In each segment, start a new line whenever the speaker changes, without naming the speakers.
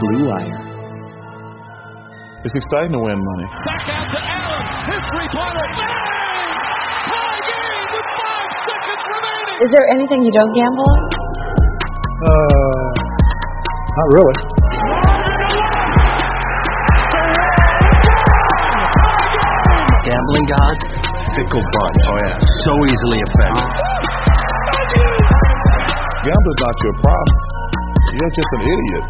Blue Wire.
It's exciting to win money.
Back out to Allen. His three-pointer. Bang! Tie game with five seconds remaining.
Is there anything you don't gamble on?
Uh, not really.
Gambling god, fickle bunch.
Oh yeah.
So easily offended.
Gambling's not your problem. You're just an idiot.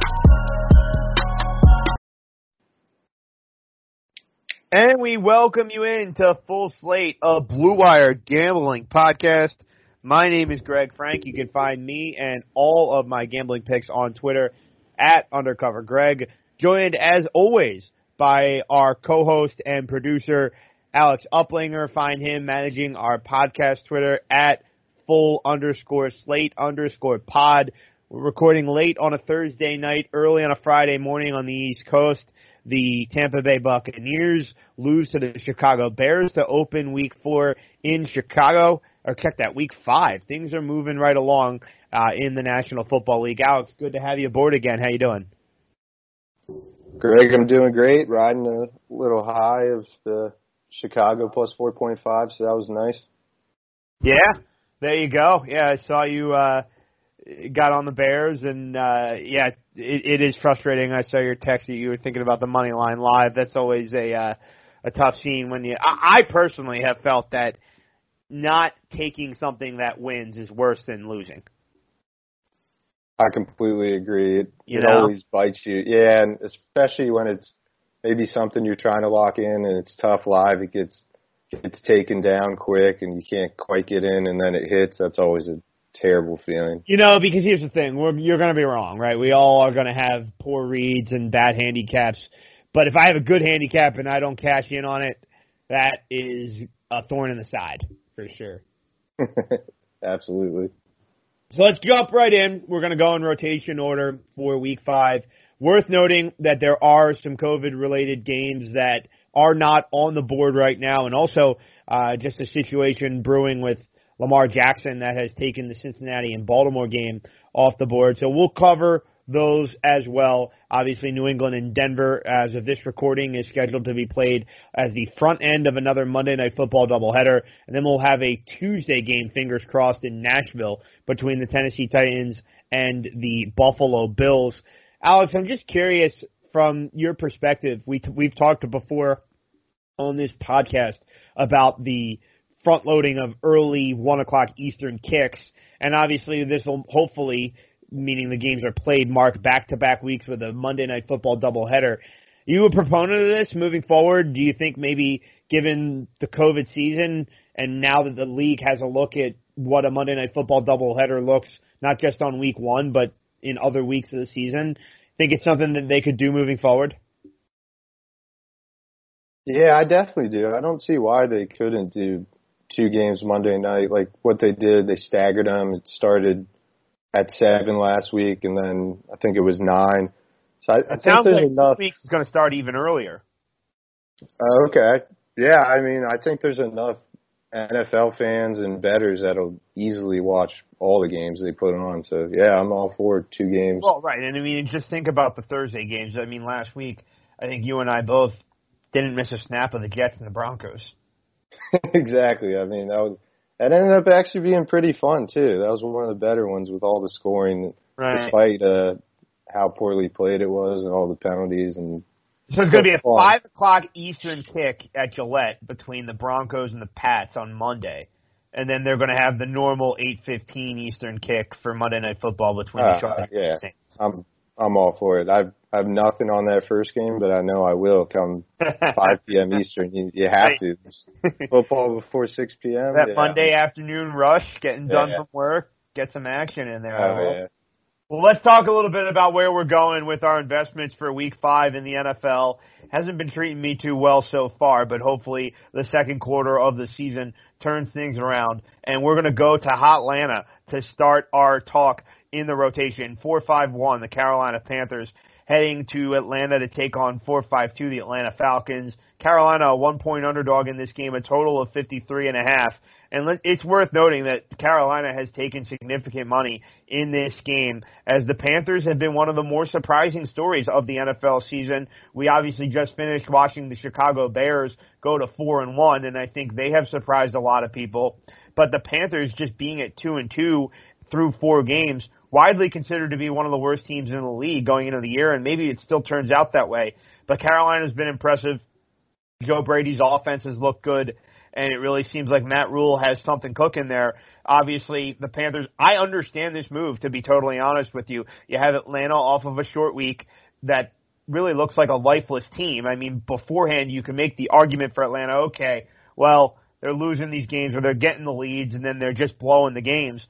And we welcome you into full slate of Blue Wire Gambling Podcast. My name is Greg Frank. You can find me and all of my gambling picks on Twitter at Undercover Greg. Joined as always by our co-host and producer Alex Uplinger. Find him managing our podcast Twitter at full underscore slate underscore pod. We're recording late on a Thursday night, early on a Friday morning on the East Coast. The Tampa Bay Buccaneers lose to the Chicago Bears to open week four in Chicago. Or check that, week five. Things are moving right along uh, in the National Football League. Alex, good to have you aboard again. How you doing?
Greg, I'm doing great. Riding a little high of the Chicago plus 4.5, so that was nice.
Yeah, there you go. Yeah, I saw you uh, got on the Bears, and uh, yeah, it, it is frustrating. I saw your text that you were thinking about the money line live. That's always a uh, a tough scene when you. I, I personally have felt that not taking something that wins is worse than losing.
I completely agree. It,
You
it always bites you. Yeah, and especially when it's maybe something you're trying to lock in and it's tough live, it gets gets taken down quick and you can't quite get in and then it hits. That's always a terrible feeling.
You know, because here's the thing: We're, you're going to be wrong, right? We all are going to have poor reads and bad handicaps. But if I have a good handicap and I don't cash in on it, that is a thorn in the side for sure.
Absolutely.
So let's jump right in. We're going to go in rotation order for week five. Worth noting that there are some COVID related games that are not on the board right now, and also uh, just a situation brewing with Lamar Jackson that has taken the Cincinnati and Baltimore game off the board. So we'll cover those as well. Obviously, New England and Denver, as of this recording, is scheduled to be played as the front end of another Monday Night Football doubleheader. And then we'll have a Tuesday game, fingers crossed, in Nashville between the Tennessee Titans and the Buffalo Bills. Alex, I'm just curious from your perspective. We we've talked before on this podcast about the front loading of early one o'clock Eastern kicks, and obviously this will hopefully, meaning the games are played, mark back to back weeks with a Monday Night Football doubleheader. You a proponent of this moving forward? Do you think maybe given the COVID season and now that the league has a look at what a Monday Night Football doubleheader looks, not just on week one, but in other weeks of the season, think it's something that they could do moving forward?
Yeah, I definitely do. I don't see why they couldn't do two games Monday night. Like what they did, they staggered them. It started at seven last week, and then I think it was nine. So I, I think
sounds
there's
like
enough.
this week is going to start even earlier.
Uh, okay. Yeah, I mean, I think there's enough NFL fans and betters that'll easily watch all the games they put on. So yeah, I'm all for two games.
Well, right, and I mean, just think about the Thursday games. I mean, last week, I think you and I both didn't miss a snap of the Jets and the Broncos.
exactly. I mean, that was that ended up actually being pretty fun too. That was one of the better ones with all the scoring,
Right.
despite uh, how poorly played it was and all the penalties and
So it's going to be a five o'clock Eastern kick at Gillette between the Broncos and the Pats on Monday, and then they're going to have the normal eight fifteen Eastern kick for Monday Night Football between
Uh,
the Chargers
yeah.
and the Saints.
I'm I'm all for it. I've I have nothing on that first game, but I know I will come 5 p.m. Eastern. You, you have
Right.
to football before 6 p.m.
that
yeah.
Monday afternoon rush, getting done
Yeah.
from work, get some action in there.
Oh, yeah.
Well, let's talk a little bit about where we're going with our investments for week five in the NFL. Hasn't been treating me too well so far, but hopefully the second quarter of the season turns things around. And we're going to go to Hotlanta to start our talk in the rotation. 4-5-1, the Carolina Panthers heading to Atlanta to take on 4-5-2, the Atlanta Falcons. Carolina, a one point underdog in this game, a total of 53 and a half. And it's worth noting that Carolina has taken significant money in this game as the Panthers have been one of the more surprising stories of the NFL season. We obviously just finished watching the Chicago Bears go to 4 and 1 and I think they have surprised a lot of people. But the Panthers just being at 2 and 2 through four games, widely considered to be one of the worst teams in the league going into the year and maybe it still turns out that way. But Carolina's been impressive. Joe Brady's offense has looked good, and it really seems like Matt Rhule has something cooking there. Obviously, the Panthers, I understand this move, to be totally honest with you. You have Atlanta off of a short week that really looks like a lifeless team. I mean, beforehand, you can make the argument for Atlanta, okay, well, they're losing these games or they're getting the leads and then they're just blowing the games.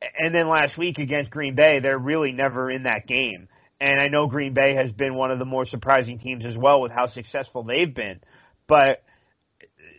And then last week against Green Bay, they're really never in that game. And I know Green Bay has been one of the more surprising teams as well with how successful they've been. But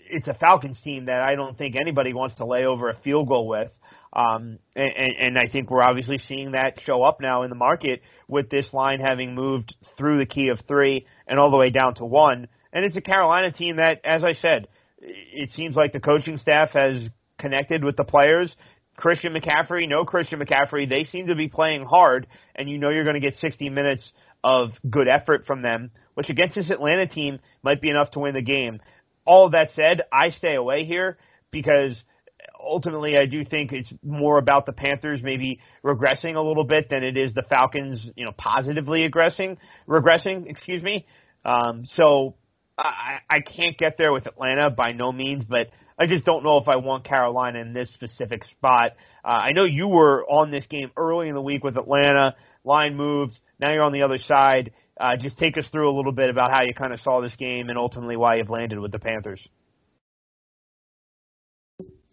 it's a Falcons team that I don't think anybody wants to lay over a field goal with. Um, and, and, and I think we're obviously seeing that show up now in the market with this line having moved through the key of three and all the way down to one. And it's a Carolina team that, as I said, it seems like the coaching staff has connected with the players. Christian McCaffrey, no Christian McCaffrey, they seem to be playing hard, and you know you're going to get 60 minutes of good effort from them, which against this Atlanta team might be enough to win the game. All that said, I stay away here because ultimately I do think it's more about the Panthers maybe regressing a little bit than it is the Falcons, you know, positively regressing, regressing, excuse me. Um, so I, I can't get there with Atlanta by no means, but I just don't know if I want Carolina in this specific spot. Uh, I know you were on this game early in the week with Atlanta. Line moves. Now you're on the other side. Uh, just take us through a little bit about how you kind of saw this game and ultimately why you've landed with the Panthers.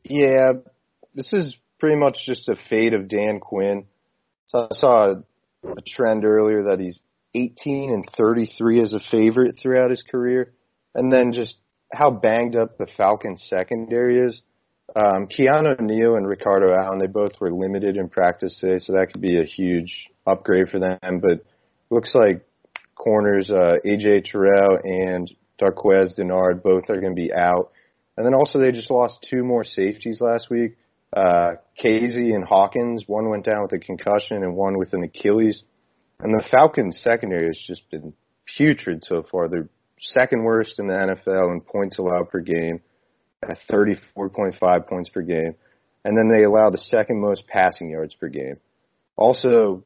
Yeah, this is pretty much just a fade of Dan Quinn. So I saw a, a trend earlier that he's 18 and 33 as a favorite throughout his career, and then just how banged up the Falcons secondary is. Um, Keanu Neal and Ricardo Allen, they both were limited in practice today, so that could be a huge upgrade for them. But looks like corners uh, AJ Terrell and Darqueze Dennard both are going to be out. And then also they just lost two more safeties last week. Uh, Casey and Hawkins, one went down with a concussion and one with an Achilles. And the Falcons secondary has just been putrid so far. They're second worst in the NFL in points allowed per game at 34.5 points per game. And then they allow the second most passing yards per game. Also,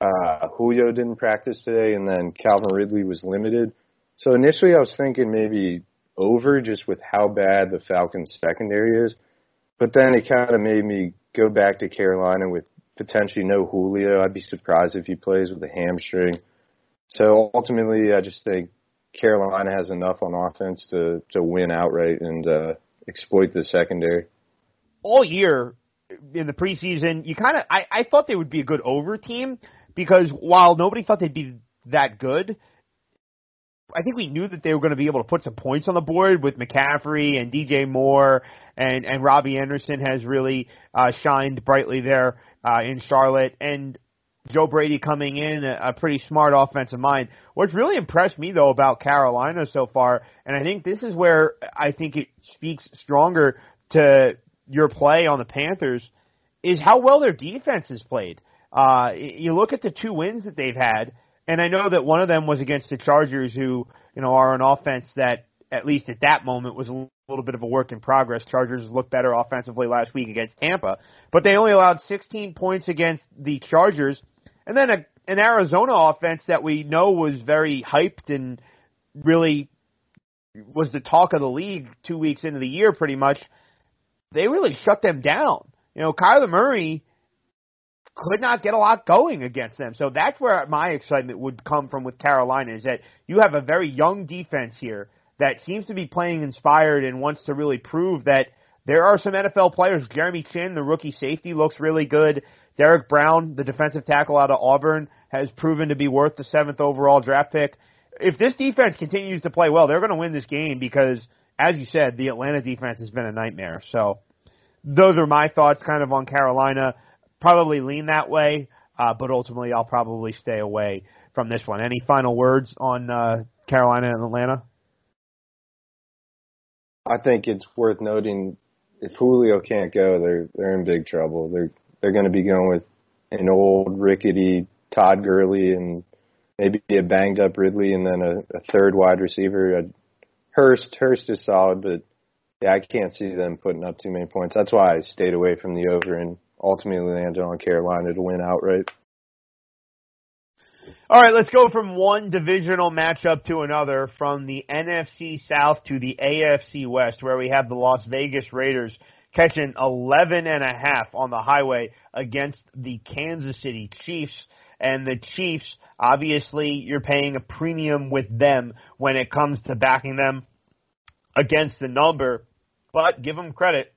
uh, Julio didn't practice today and then Calvin Ridley was limited. So initially I was thinking maybe over just with how bad the Falcons secondary is. But then it kind of made me go back to Carolina with potentially no Julio. I'd be surprised if he plays with a hamstring. So ultimately, I just think Carolina has enough on offense to to win outright and uh, exploit the secondary.
all year in the preseason, you kind of I, I thought they would be a good over team because while nobody thought they'd be that good, I think we knew that they were going to be able to put some points on the board with McCaffrey and DJ Moore and and Robbie Anderson has really uh, shined brightly there uh, in Charlotte and Joe Brady coming in a, pretty smart offensive mind. What's really impressed me though about Carolina so far, and I think this is where I think it speaks stronger to your play on the Panthers, is how well their defense has played. Uh, you look at the two wins that they've had and I know that one of them was against the Chargers, who you know are an offense that at least at that moment was a little bit of a work in progress. Chargers looked better offensively last week against Tampa, but they only allowed 16 points against the Chargers, and then a, an Arizona offense that we know was very hyped and really was the talk of the league two weeks into the year, pretty much. They really shut them down. You know, Kyler Murray could not get a lot going against them. So that's where my excitement would come from with Carolina is that you have a very young defense here that seems to be playing inspired and wants to really prove that there are some NFL players. Jeremy Chinn, the rookie safety, looks really good. Derrick Brown, the defensive tackle out of Auburn, has proven to be worth the seventh overall draft pick. If this defense continues to play well, they're going to win this game because, as you said, the Atlanta defense has been a nightmare. So those are my thoughts kind of on Carolina probably lean that way, uh, but ultimately I'll probably stay away from this one. Any final words on uh, Carolina and Atlanta?
I think it's worth noting if Julio can't go, they're they're in big trouble. They're they're going to be going with an old rickety Todd Gurley and maybe a banged up Ridley and then a, a third wide receiver. A Hurst Hurst is solid, but yeah, I can't see them putting up too many points. That's why I stayed away from the over and ultimately landed on Carolina to win outright.
All right, let's go from one divisional matchup to another, from the NFC South to the AFC West, where we have the Las Vegas Raiders catching 11 and a half on the highway against the Kansas City Chiefs. And the Chiefs, obviously, you're paying a premium with them when it comes to backing them against the number. But give them credit.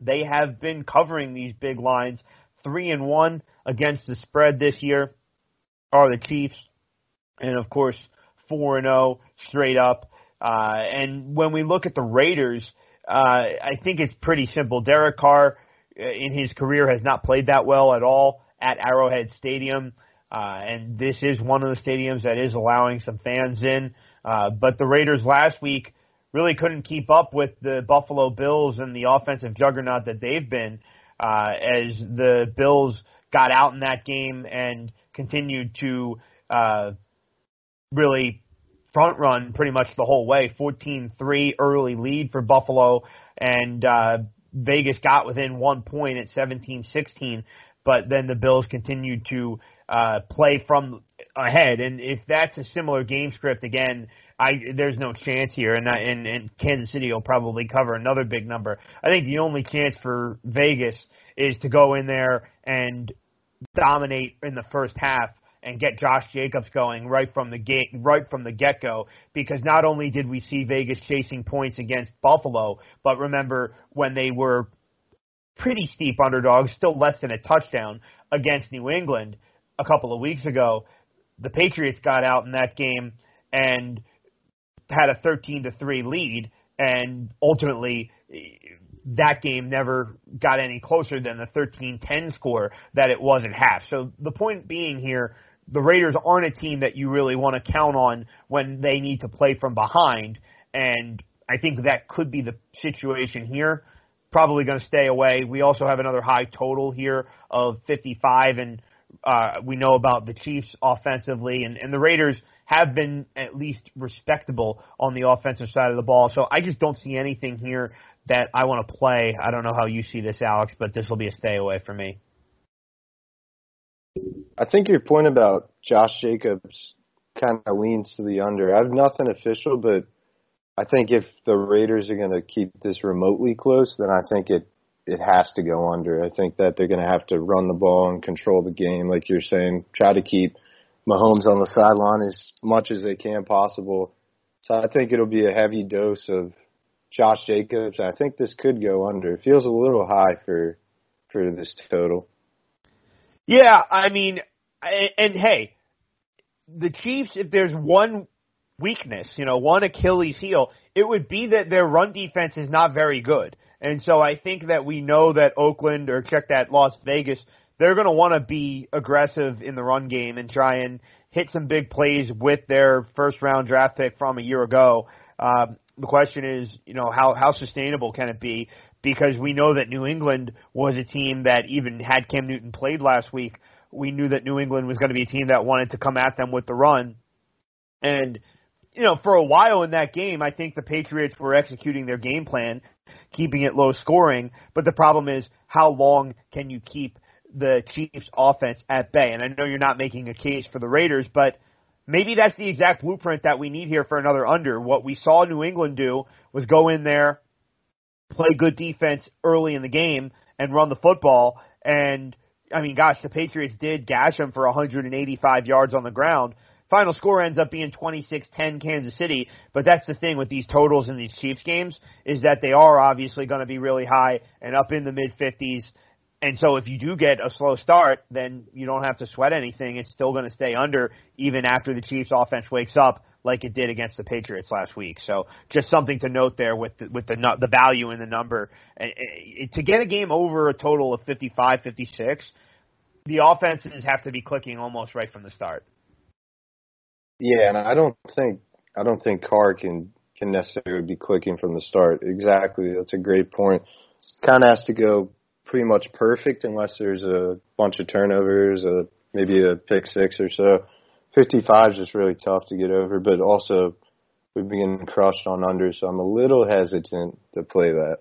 They have been covering these big lines. Three and one against the spread this year are the Chiefs, and of course four and zero oh straight up. Uh, and when we look at the Raiders, uh, I think it's pretty simple. Derek Carr, uh, in his career, has not played that well at all at Arrowhead Stadium, uh, and this is one of the stadiums that is allowing some fans in. Uh, but the Raiders last week really couldn't keep up with the Buffalo Bills and the offensive juggernaut that they've been uh, as the Bills got out in that game and continued to uh, really front run pretty much the whole way. 14-3 early lead for Buffalo and uh, Vegas got within one point at 17-16, but then the Bills continued to uh, play from ahead. And if that's a similar game script again I there's no chance here, and and and Kansas City will probably cover another big number. I think the only chance for Vegas is to go in there and dominate in the first half and get Josh Jacobs going right from the gate, right from the get go. Because not only did we see Vegas chasing points against Buffalo, but remember when they were pretty steep underdogs, still less than a touchdown against New England a couple of weeks ago, the Patriots got out in that game and had a 13 to 3 lead and ultimately that game never got any closer than the 13-10 score that it was at half. So the point being here, the Raiders aren't a team that you really want to count on when they need to play from behind and I think that could be the situation here. Probably going to stay away. We also have another high total here of 55 and uh, we know about the Chiefs offensively and, and the Raiders – have been at least respectable on the offensive side of the ball. So I just don't see anything here that I want to play. I don't know how you see this, Alex, but this will be a stay away for me.
I think your point about Josh Jacobs kind of leans to the under. I have nothing official, but I think if the Raiders are going to keep this remotely close, then I think it it has to go under. I think that they're going to have to run the ball and control the game, like you're saying. Try to keep Mahomes on the sideline as much as they can possible. So I think it'll be a heavy dose of Josh Jacobs. I think this could go under. It feels a little high for for this total.
Yeah, I mean, and hey, the Chiefs. If there's one weakness, you know, one Achilles heel, it would be that their run defense is not very good. And so I think that we know that Oakland or check that Las Vegas, they're going to want to be aggressive in the run game and try and hit some big plays with their first round draft pick from a year ago. Um, the question is, you know, how how sustainable can it be? Because we know that New England was a team that even had Cam Newton played last week, we knew that New England was going to be a team that wanted to come at them with the run. And you know, for a while in that game, I think the Patriots were executing their game plan, keeping it low scoring. But the problem is, how long can you keep the Chiefs offense at bay? And I know you're not making a case for the Raiders, but maybe that's the exact blueprint that we need here for another under. What we saw New England do was go in there, play good defense early in the game, and run the football. And I mean, gosh, the Patriots did gash them for 185 yards on the ground. Final score ends up being 26-10 Kansas City, but that's the thing with these totals in these Chiefs games is that they are obviously going to be really high and up in the mid 50s. And so if you do get a slow start, then you don't have to sweat anything. It's still going to stay under even after the Chiefs offense wakes up like it did against the Patriots last week. So just something to note there with the, with the the value in the number. To get a game over a total of 55, 56, the offenses have to be clicking almost right from the start.
Yeah, and I don't think I don't think Carr can can necessarily be clicking from the start. Exactly, that's a great point. Kind of has to go pretty much perfect unless there's a bunch of turnovers, a maybe a pick six or so. 55 is just really tough to get over, but also we've been getting crushed on under, so I'm a little hesitant to play that.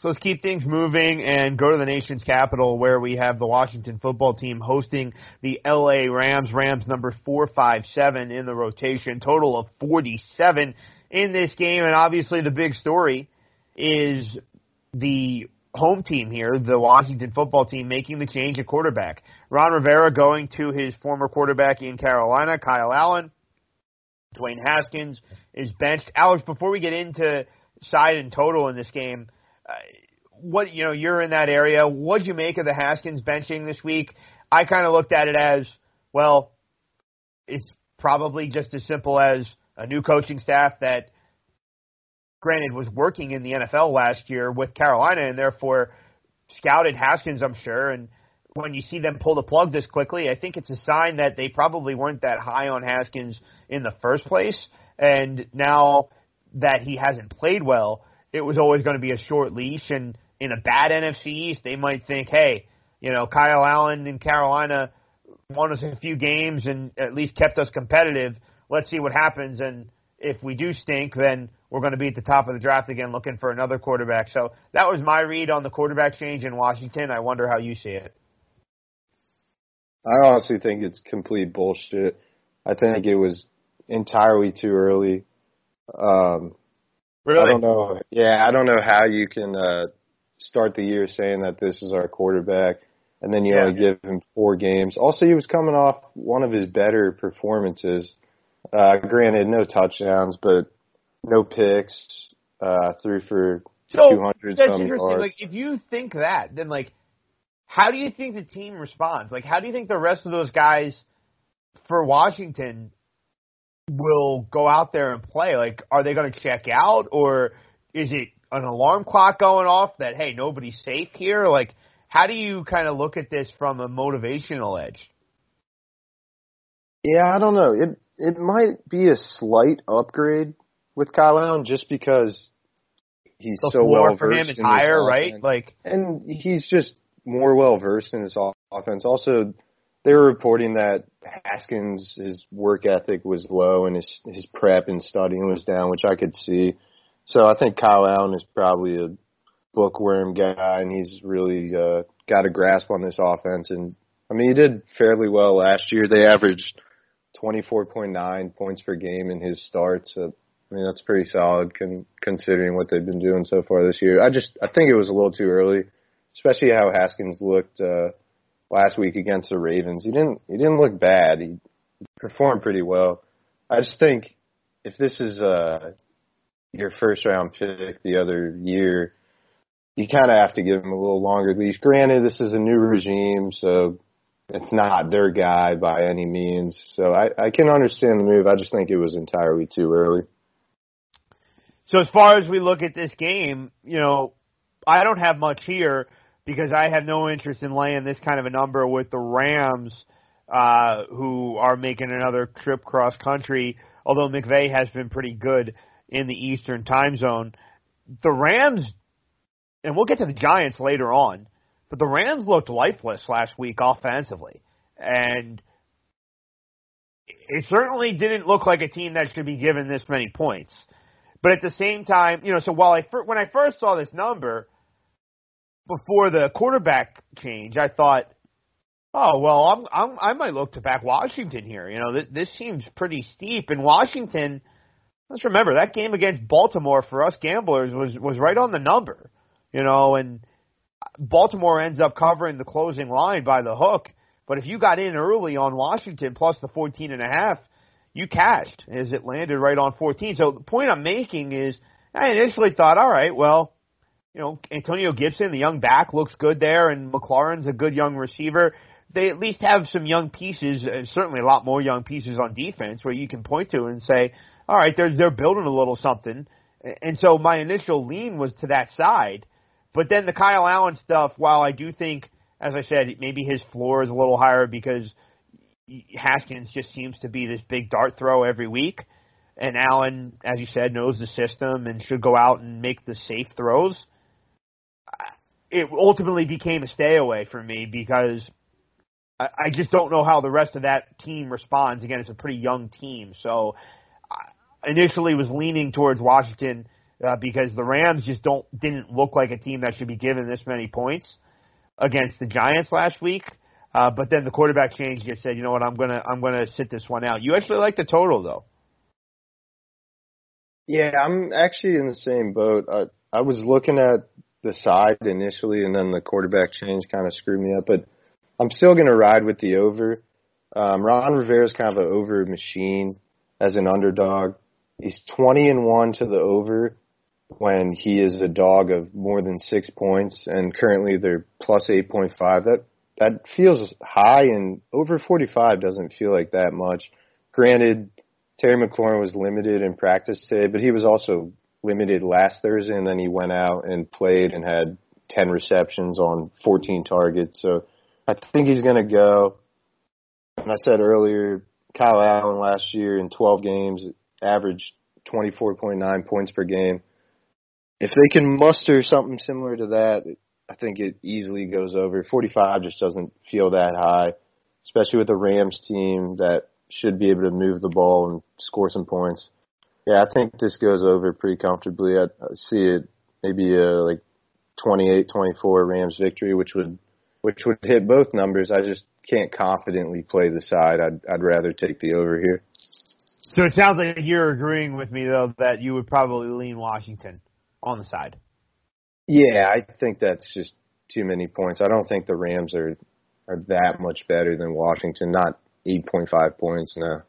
So let's keep things moving and go to the nation's capital where we have the Washington football team hosting the LA Rams. Rams number 457 in the rotation, total of 47 in this game. And obviously the big story is the home team here, the Washington football team, making the change at quarterback. Ron Rivera going to his former quarterback in Carolina, Kyle Allen. Dwayne Haskins is benched. Alex, before we get into side and total in this game, uh, what you know, you're in that area. What'd you make of the Haskins benching this week? I kind of looked at it as well. It's probably just as simple as a new coaching staff that, granted, was working in the NFL last year with Carolina and therefore scouted Haskins, I'm sure. And when you see them pull the plug this quickly, I think it's a sign that they probably weren't that high on Haskins in the first place. And now that he hasn't played well, it was always going to be a short leash. And in a bad NFC East, they might think, hey, you know, Kyle Allen in Carolina won us a few games and at least kept us competitive. Let's see what happens. And if we do stink, then we're going to be at the top of the draft again looking for another quarterback. So that was my read on the quarterback change in Washington. I wonder how you see it.
I honestly think it's complete bullshit. I think it was entirely too early. Um,
Really?
I don't know. Yeah, I don't know how you can uh, start the year saying that this is our quarterback, and then you
Yeah.
only give him four games. Also, he was coming off one of his better performances. Uh, granted, no touchdowns, but no picks. Uh, threw for
So
200
that's interesting.
yards.
Like, if you think that, then like, how do you think the team responds? Like, how do you think the rest of those guys for Washington will go out there and play? Like, are they going to check out, or is it an alarm clock going off that hey, nobody's safe here? Like, how do you kind of look at this from a motivational edge?
Yeah, I don't know. It it might be a slight upgrade with Kyle Allen just because he's
The
so well
for him
versed
is higher, right? Like,
and he's just more well versed in this offense. Also, they were reporting that Haskins his work ethic was low and his his prep and studying was down, which I could see. So I think Kyle Allen is probably a bookworm guy, and he's really uh, got a grasp on this offense. And I mean, he did fairly well last year. They averaged 24.9 points per game in his starts. So, I mean, that's pretty solid con- considering what they've been doing so far this year. I just I think it was a little too early, especially how Haskins looked uh, last week against the Ravens. He didn't he didn't look bad. He performed pretty well. I just think if this is uh, your first round pick the other year, you kind of have to give him a little longer leash. Granted, this is a new regime, so it's not their guy by any means. So I, I can understand the move. I just think it was entirely too early.
So as far as we look at this game, you know, I don't have much here because I have no interest in laying this kind of a number with the Rams, uh, who are making another trip cross country. Although McVay has been pretty good in the Eastern time zone, the Rams, and we'll get to the Giants later on, but the Rams looked lifeless last week offensively, and it certainly didn't look like a team that should be given this many points. But at the same time, you know, so while I when I first saw this number before the quarterback change, I thought, oh well, I'm, I'm I might look to back Washington here. You know, this, this seems pretty steep. And Washington, let's remember that game against Baltimore for us gamblers was was right on the number. You know, and Baltimore ends up covering the closing line by the hook. But if you got in early on Washington plus the 14 and a half, you cashed as it landed right on 14. So the point I'm making is I initially thought, all right, well, you know, Antonio Gibson, the young back, looks good there, and McLaurin's a good young receiver. They at least have some young pieces, and certainly a lot more young pieces on defense where you can point to and say, all right, they're, they're building a little something. And so my initial lean was to that side. But then the Kyle Allen stuff, while I do think, as I said, maybe his floor is a little higher because Haskins just seems to be this big dart throw every week. And Allen, as you said, knows the system and should go out and make the safe throws. It ultimately became a stay away for me because I just don't know how the rest of that team responds. Again, it's a pretty young team. So I initially was leaning towards Washington uh, because the Rams just don't didn't look like a team that should be given this many points against the Giants last week. Uh, but then the quarterback change just said, you know what, I'm gonna I'm gonna sit this one out. You actually like the total though.
Yeah, I'm actually in the same boat. I, I was looking at the side initially, and then the quarterback change kind of screwed me up. But I'm still to ride with the over. Um, Ron Rivera is kind of an over machine as an underdog. He's 20 and one to the over when he is a dog of more than six points, and currently they're plus 8.5. That that feels high, and over 45 doesn't feel like that much. Granted, Terry McLaurin was limited in practice today, but he was also limited last Thursday, and then he went out and played and had 10 receptions on 14 targets. So I think he's going to go. And I said earlier, Kyle Allen last year in 12 games averaged 24.9 points per game if they can muster something similar to that, I think it easily goes over. 45 just doesn't feel that high, especially with the Rams team that should be able to move the ball and score some points. Yeah, I think this goes over pretty comfortably. I, see it maybe a like 28-24 Rams victory, which would which would hit both numbers. I just can't confidently play the side. I'd I'd rather take the over here.
So it sounds like you're agreeing with me though that you would probably lean Washington on the side.
Yeah, I think that's just too many points. I don't think the Rams are are that much better than Washington. Not eight point five points now.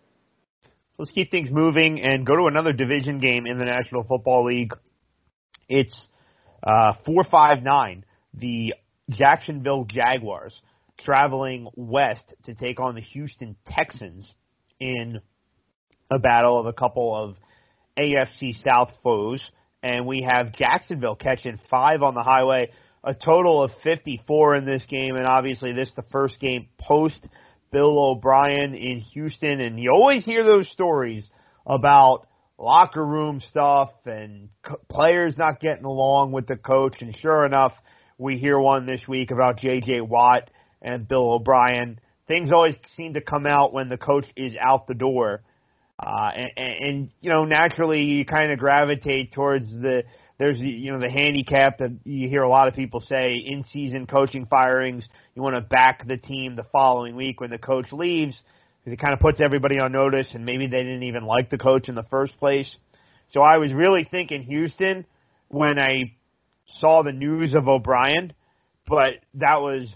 Let's keep things moving and go to another division game in the National Football League. It's uh, four five nine. The Jacksonville Jaguars traveling west to take on the Houston Texans in a battle of a couple of AFC South foes and we have Jacksonville catching five on the highway, a total of 54 in this game, and obviously this is the first game post Bill O'Brien in Houston, and you always hear those stories about locker room stuff and co- players not getting along with the coach, and sure enough, we hear one this week about J.J. Watt and Bill O'Brien. Things always seem to come out when the coach is out the door. Uh, and, and, you know, naturally you kind of gravitate towards the, there's you know, the handicap that you hear a lot of people say in season coaching firings. You want to back the team the following week when the coach leaves because it kind of puts everybody on notice and maybe they didn't even like the coach in the first place. So I was really thinking Houston when I saw the news of O'Brien, but that was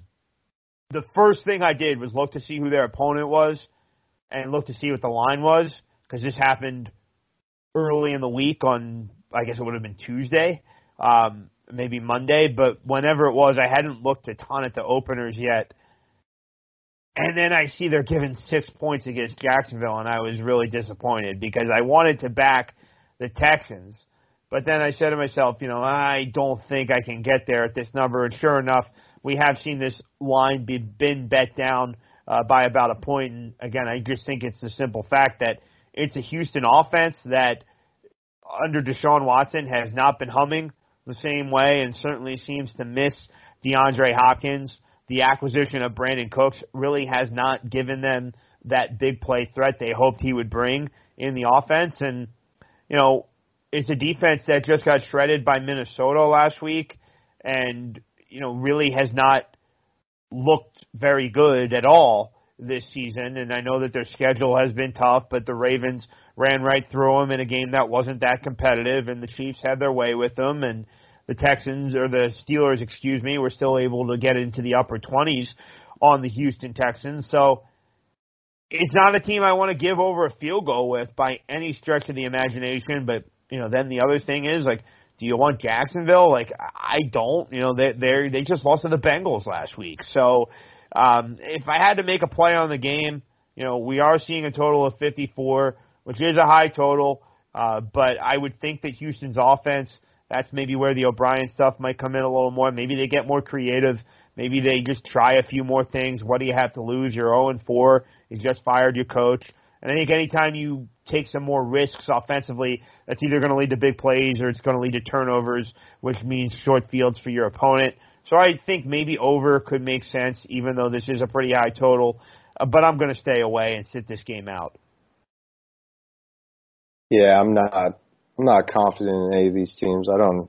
the first thing I did was look to see who their opponent was and look to see what the line was because this happened early in the week on, I guess it would have been Tuesday, um, maybe Monday, but whenever it was, I hadn't looked a ton at the openers yet. And then I see they're given six points against Jacksonville, and I was really disappointed because I wanted to back the Texans. But then I said to myself, you know, I don't think I can get there at this number. And sure enough, we have seen this line be been bet down uh, by about a point. And again, I just think it's the simple fact that it's a Houston offense that under Deshaun Watson has not been humming the same way and certainly seems to miss DeAndre Hopkins. The acquisition of Brandin Cooks really has not given them that big play threat they hoped he would bring in the offense. And, you know, it's a defense that just got shredded by Minnesota last week and, you know, really has not looked very good at all this season. And I know that their schedule has been tough, but the Ravens ran right through them in a game that wasn't that competitive, and the Chiefs had their way with them, and the Texans or the Steelers, excuse me, were still able to get into the upper 20s on the Houston Texans. So it's not a team I want to give over a field goal with by any stretch of the imagination. But you know, then the other thing is like, do you want Jacksonville? Like, I don't. You know, they they they just lost to the Bengals last week. So um, if I had to make a play on the game, you know, we are seeing a total of 54, which is a high total. Uh, but I would think that Houston's offense, that's maybe where the O'Brien stuff might come in a little more. Maybe they get more creative. Maybe they just try a few more things. What do you have to lose? You're 0 and 4. You just fired your coach. And I think anytime you take some more risks offensively, that's either going to lead to big plays or it's going to lead to turnovers, which means short fields for your opponent. So I think maybe over could make sense, even though this is a pretty high total. Uh, but I'm going to stay away and sit this game out.
Yeah, I'm not. I'm not confident in any of these teams. I don't.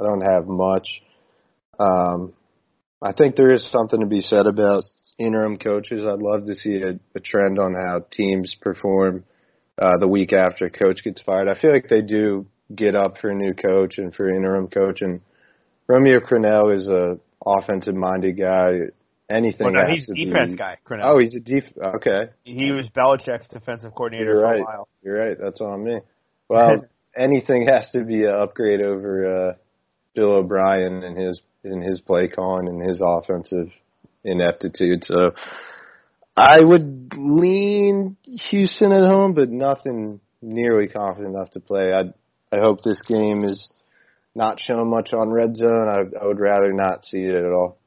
I don't have much. Um, I think there is something to be said about interim coaches. I'd love to see a, a trend on how teams perform uh, the week after a coach gets fired. I feel like they do get up for a new coach and for interim coach. And Romeo Crennel is a offensive minded guy. Anything
well, no, he's
to
defense
be,
guy. Crennel.
Oh, he's a def. Okay,
he was Belichick's defensive coordinator
You're
for
right.
a while.
You're right. That's on me. Well, anything has to be an upgrade over uh, Bill O'Brien and his in his play calling and his offensive ineptitude. So I would lean Houston at home, but nothing nearly confident enough to play. I I hope this game is not shown much on red zone. I, I would rather not see it at all.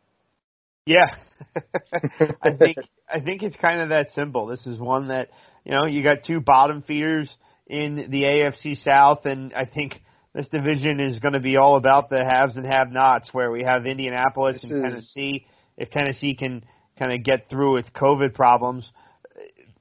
Yeah, I think I think it's kind of that simple. This is one that you know you got two bottom feeders in the AFC South, and I think this division is going to be all about the haves and have-nots, where we have Indianapolis
This
and
is-
Tennessee. If Tennessee can kind of get through its COVID problems,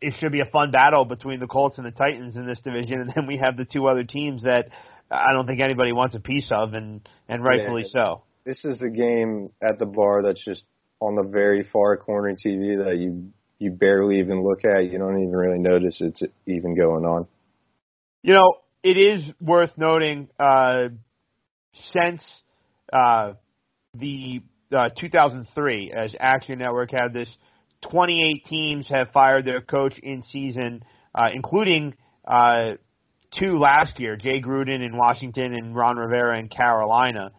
it should be a fun battle between the Colts and the Titans in this division, and then we have the two other teams that I don't think anybody wants a piece of, and and rightfully so.
This is the game at the bar that's just on the very far corner TV that you you barely even look at. You don't even really notice it's even going on.
You know, it is worth noting uh, since uh, the uh, 2003, as Action Network had this, 28 teams have fired their coach in season, uh, including uh, two last year, Jay Gruden in Washington and Ron Rivera in Carolina.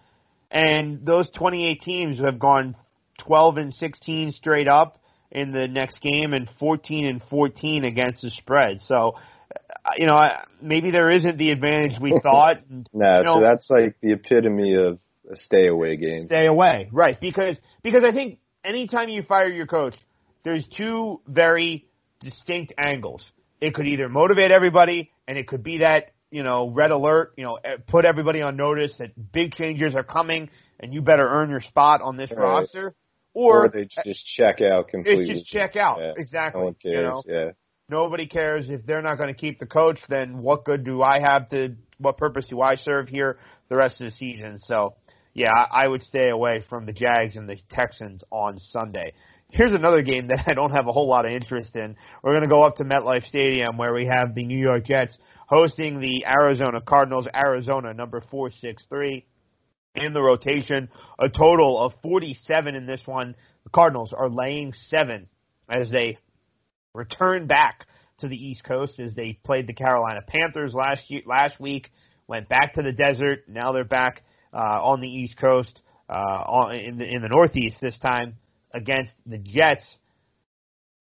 And those 28 teams have gone 12 and 16 straight up in the next game and 14 and 14 against the spread. So, uh, you know, maybe there isn't the advantage we thought.
No,
you know,
so that's like the epitome of a stay away game.
stay away, right? Because because I think anytime you fire your coach, there's two very distinct angles. It could either motivate everybody, and it could be that you know red alert, you know, eh, put everybody on notice that big changes are coming, and you better earn your spot on this
Right.
roster,
Or,
or,
they just check out completely.
it's just check out
Yeah.
exactly.
No one cares.
You know,
Yeah.
nobody cares if they're not going to keep the coach. Then what good do I have to? What purpose do I serve here the rest of the season? So, yeah, I I would stay away from the Jags and the Texans on Sunday. Here's another game that I don't have a whole lot of interest in. We're going to go up to MetLife Stadium where we have the New York Jets hosting the Arizona Cardinals. Arizona number four six three in the rotation. A total of 47 in this one. The Cardinals are laying seven as they return back to the East Coast as they played the Carolina Panthers last year, last week. Went back to the desert. Now they're back uh, on the East Coast, uh, in the in the Northeast this time against the Jets.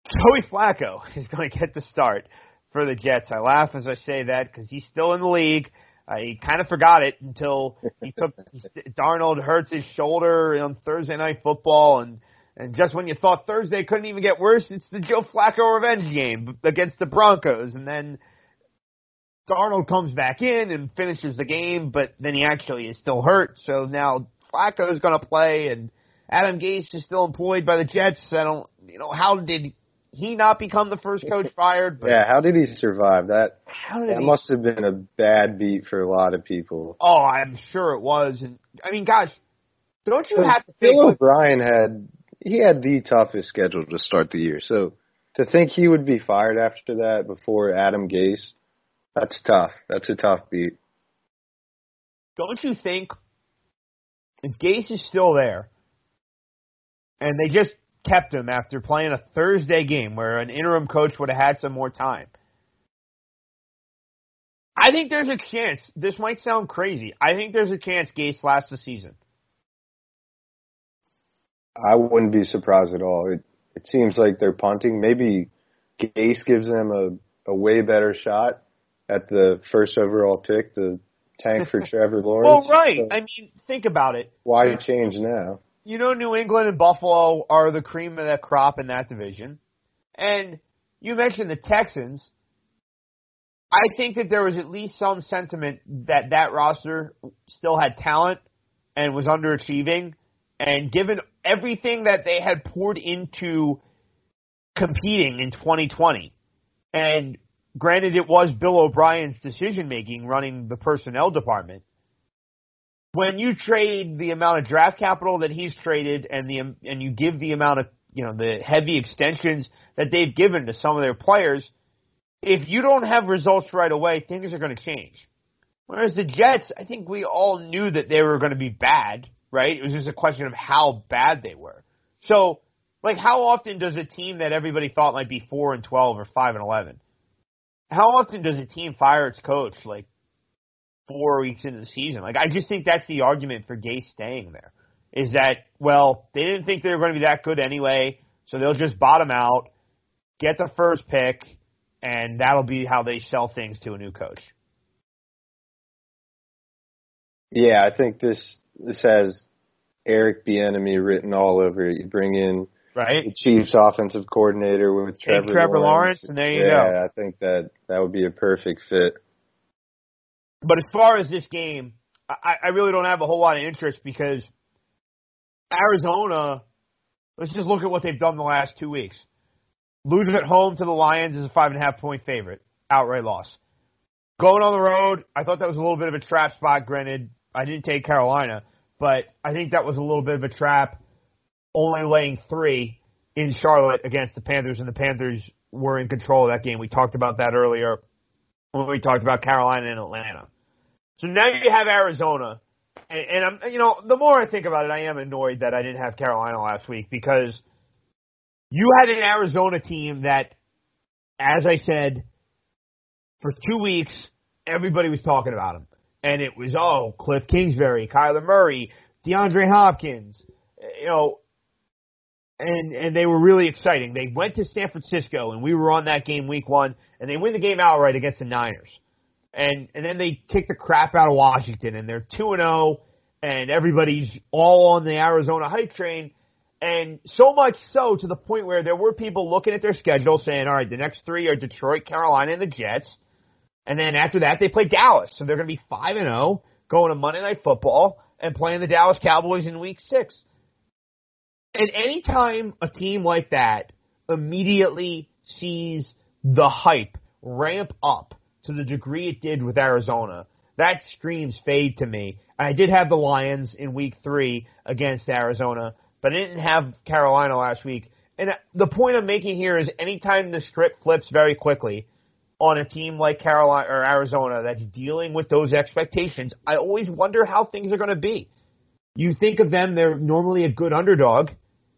Joey Flacco is going to get the start for the Jets. I laugh as I say that because he's still in the league. Uh, he kind of forgot it until he took Darnold hurts his shoulder on Thursday night football and and just when you thought Thursday couldn't even get worse, it's the Joe Flacco revenge game against the Broncos and then Darnold comes back in and finishes the game, but then he actually is still hurt. So now Flacco is going to play and Adam Gase is still employed by the Jets. I don't, you know, how did he not become the first coach fired?
But yeah, how did he survive that?
How did
that
he,
must have been a bad beat for a lot of people.
Oh, I'm sure it was. And I mean, gosh, don't you have to think?
Bill O'Brien had he had the toughest schedule to start the year, so to think he would be fired after that before Adam Gase, that's tough. That's a tough beat.
Don't you think if Gase is still there, and they just kept him after playing a Thursday game where an interim coach would have had some more time. I think there's a chance. This might sound crazy. I think there's a chance Gase lasts the season.
I wouldn't be surprised at all. It it seems like they're punting. Maybe Gase gives them a a way better shot at the first overall pick, the tank for Trevor Lawrence.
well, right.
So
I mean, think about it.
why change now?
You know New England and Buffalo are the cream of the crop in that division. And you mentioned the Texans. I think that there was at least some sentiment that that roster still had talent and was underachieving. And given everything that they had poured into competing in 2020, and granted it was Bill O'Brien's decision making running the personnel department, when you trade the amount of draft capital that he's traded and the and you give the amount of you know the heavy extensions that they've given to some of their players, if you don't have results right away, things are going to change. Whereas the Jets, I think we all knew that they were going to be bad, right? It was just a question of how bad they were. So, like, how often does a team that everybody thought might be four and twelve or five and eleven, how often does a team fire its coach like four weeks into the season. Like I just think that's the argument for Gase staying there. Is that well, they didn't think they were going to be that good anyway, so they'll just bottom out, get the first pick, and that'll be how they sell things to a new coach.
Yeah, I think this this has Eric Bieniemy written all over it. You bring in
right
the Chiefs offensive coordinator with Trevor,
Trevor
Lawrence.
Lawrence, and there you
yeah,
go.
I think that that would be a perfect fit.
But as far as this game, I, I really don't have a whole lot of interest because Arizona. Let's just look at what they've done the last two weeks. Losing at home to the Lions is a five and a half point favorite, outright loss. Going on the road, I thought that was a little bit of a trap spot. Granted, I didn't take Carolina, but I think that was a little bit of a trap. Only laying three in Charlotte against the Panthers, and the Panthers were in control of that game. We talked about that earlier when we talked about Carolina and Atlanta. So now you have Arizona, and, and I'm, you know, the more I think about it, I am annoyed that I didn't have Carolina last week because you had an Arizona team that, as I said, for two weeks everybody was talking about them, and it was oh Kliff Kingsbury, Kyler Murray, DeAndre Hopkins, you know, and and they were really exciting. They went to San Francisco, and we were on that game week one, and they win the game outright against the Niners and and then they kick the crap out of Washington, and they're two and zero, and everybody's all on the Arizona hype train, and so much so to the point where there were people looking at their schedule saying, all right, the next three are Detroit, Carolina, and the Jets, and then after that they play Dallas, so they're going to be five and zero going to Monday Night Football and playing the Dallas Cowboys in Week Six. And anytime a team like that immediately sees the hype ramp up to the degree it did with Arizona, that screams fade to me. I did have the Lions in week three against Arizona, but I didn't have Carolina last week. And uh, the point I'm making here is anytime the script flips very quickly on a team like Carolina or Arizona that's dealing with those expectations, I always wonder how things are going to be. You think of them, they're normally a good underdog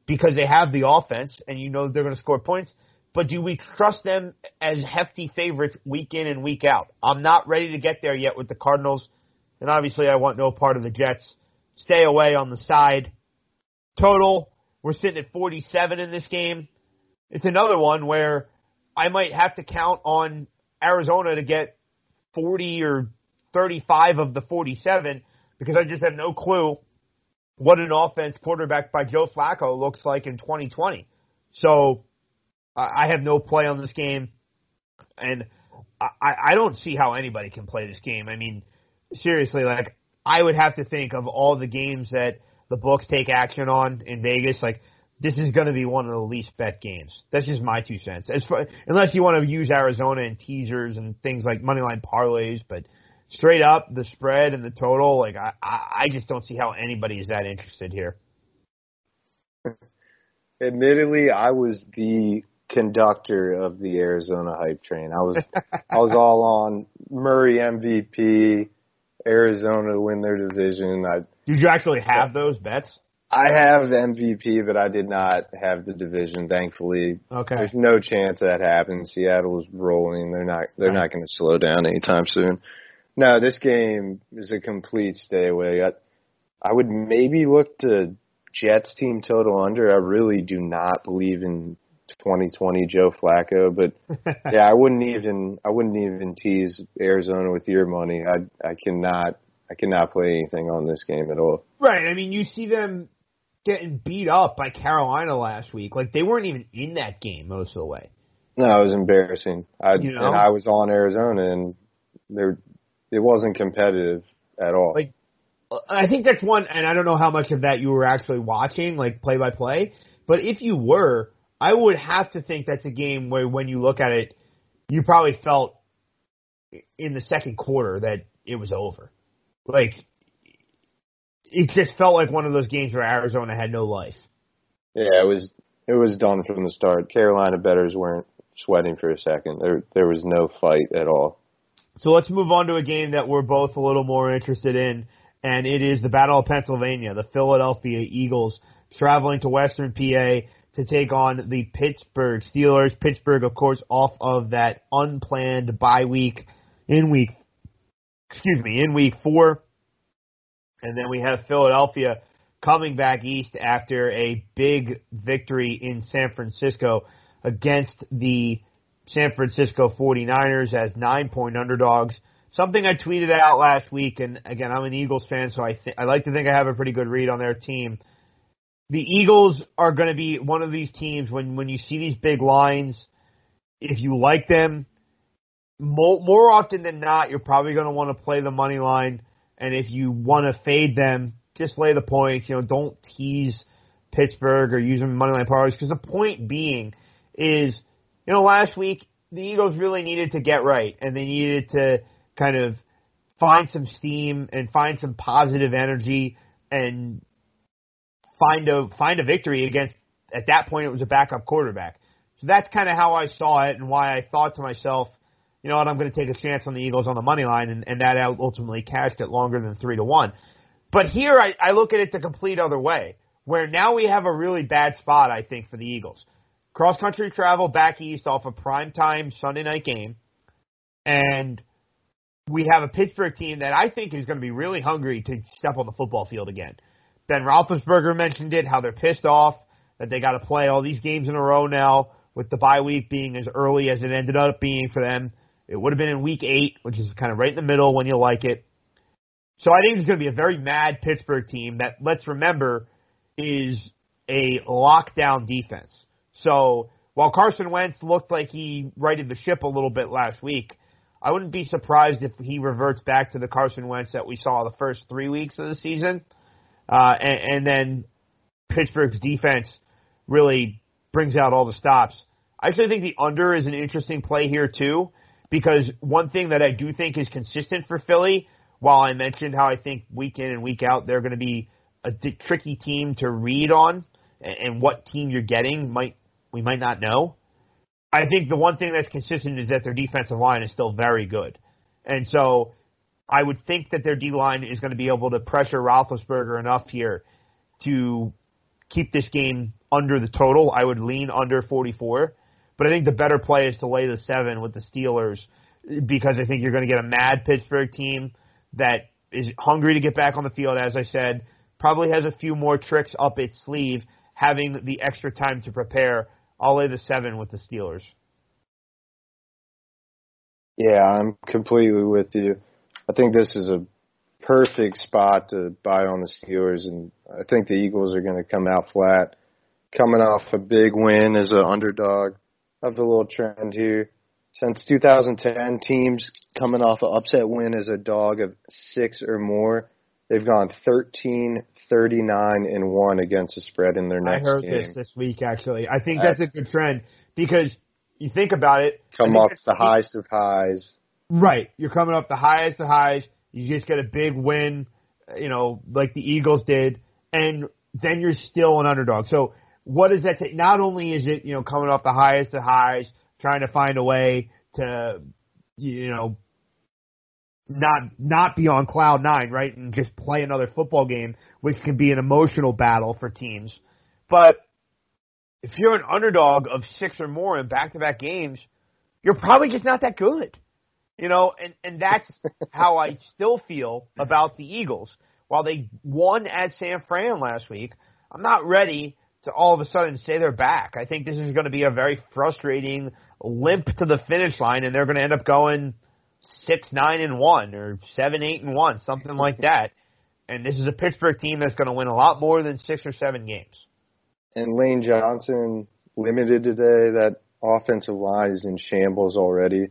because they have the offense and you know they're going to score points but do we trust them as hefty favorites week in and week out? I'm not ready to get there yet with the Cardinals, and obviously I want no part of the Jets. Stay away on the side. Total, we're sitting at 47 in this game. it's another one where I might have to count on Arizona to get 40 or 35 of the 47 because I just have no clue what an offense quarterback by Joe Flacco looks like in 2020. So I have no play on this game, and I, I don't see how anybody can play this game. I mean, seriously, like I would have to think of all the games that the books take action on in Vegas, like this is going to be one of the least bet games. That's just my two cents. As far, unless you want to use Arizona and teasers and things like moneyline parlays, but straight up the spread and the total, like I, I just don't see how anybody is that interested here.
Admittedly, I was the conductor of the Arizona hype train. I was I was all on Murray MVP, Arizona win their division. I
Did you actually have those bets?
I have MVP, but I did not have the division. Thankfully,
Okay.
there's no chance that happens. Seattle's rolling. They're not. They're not going to slow down anytime soon. No, this game is a complete stay away. I, I would maybe look to Jets team total under. I really do not believe in 2020 Joe Flacco, but yeah, I wouldn't even. I wouldn't even tease Arizona with your money. I I cannot. I cannot play anything on this game at all.
Right. I mean, you see them getting beat up by Carolina last week. Like they weren't even in that game most of the way.
No, it was embarrassing. I
You know?
and I was on Arizona, and there it wasn't competitive at all.
Like, I think that's one, and I don't know how much of that you were actually watching, like play by play. But if you were, I would have to think that's a game where, when you look at it, you probably felt in the second quarter that it was over. Like, it just felt like one of those games where Arizona had no life.
yeah, it was it was done from the start. Carolina betters weren't sweating for a second. There there was no fight at all.
So let's move on to a game that we're both a little more interested in, and it is the Battle of Pennsylvania. The Philadelphia Eagles traveling to Western PA to take on the Pittsburgh Steelers. Pittsburgh, of course, off of that unplanned bye week in week, excuse me, in week four. And then we have Philadelphia coming back east after a big victory in San Francisco against the San Francisco 49ers as nine point underdogs. Something I tweeted out last week, and again, I'm an Eagles fan, so I th- I like to think I have a pretty good read on their team. The Eagles are going to be one of these teams when when you see these big lines, if you like them, more, more often than not, you're probably going to want to play the money line, and if you want to fade them, just lay the points. You know, don't tease Pittsburgh or use them money line parlays because the point being is you know, last week the Eagles really needed to get right and they needed to kind of find some steam and find some positive energy and find a find a victory against at that point it was a backup quarterback. So that's kind of how I saw it and why I thought to myself, you know what, I'm going to take a chance on the Eagles on the money line and, and that ultimately cashed it longer than three to one. But here I, I look at it the complete other way, where now we have a really bad spot, I think, for the Eagles cross country travel back east off a prime time Sunday night game. And we have a Pittsburgh team that I think is going to be really hungry to step on the football field again. Ben Roethlisberger mentioned it, how they're pissed off that they got to play all these games in a row now, with the bye week being as early as it ended up being for them. It would have been in week eight, which is kind of right in the middle when you like it. So I think it's going to be a very mad Pittsburgh team that, let's remember, is a lockdown defense. So while Carson Wentz looked like he righted the ship a little bit last week, I wouldn't be surprised if he reverts back to the Carson Wentz that we saw the first three weeks of the season. Uh, and, and then Pittsburgh's defense really brings out all the stops. I actually think the under is an interesting play here too, because one thing that I do think is consistent for Philly, while I mentioned how I think week in and week out they're going to be a d- tricky team to read on, and, and what team you're getting might we might not know. I think the one thing that's consistent is that their defensive line is still very good. And so I would think that their D line is going to be able to pressure Roethlisberger enough here to keep this game under the total. I would lean under 44. But I think the better play is to lay the seven with the Steelers because I think you're going to get a mad Pittsburgh team that is hungry to get back on the field, as I said, probably has a few more tricks up its sleeve, having the extra time to prepare I'll lay the seven with the Steelers.
Yeah, I'm completely with you. I think this is a perfect spot to buy on the Steelers, and I think the Eagles are going to come out flat. Coming off a big win as an underdog, of the little trend here. Since 2010, teams coming off an upset win as a dog of six or more, they've gone 13, 39, and one against the spread in their next.
I heard
game.
this this week actually. I think that's a good trend because you think about it.
Come off the highest of highs.
Right. You're coming up the highest of highs. You just get a big win, you know, like the Eagles did, and then you're still an underdog. So what does that take? Not only is it, you know, coming off the highest of highs, trying to find a way to, you know, not not be on cloud nine, right, and just play another football game, which can be an emotional battle for teams. But if you're an underdog of six or more in back to back games, you're probably just not that good. You know, and, and that's how I still feel about the Eagles. While they won at San Fran last week, I'm not ready to all of a sudden say they're back. I think this is going to be a very frustrating limp to the finish line, and they're going to end up going six, nine, and one, or seven, eight, and one, something like that. And this is a Pittsburgh team that's going to win a lot more than six or seven games.
And Lane Johnson limited today. That offensive line is in shambles already.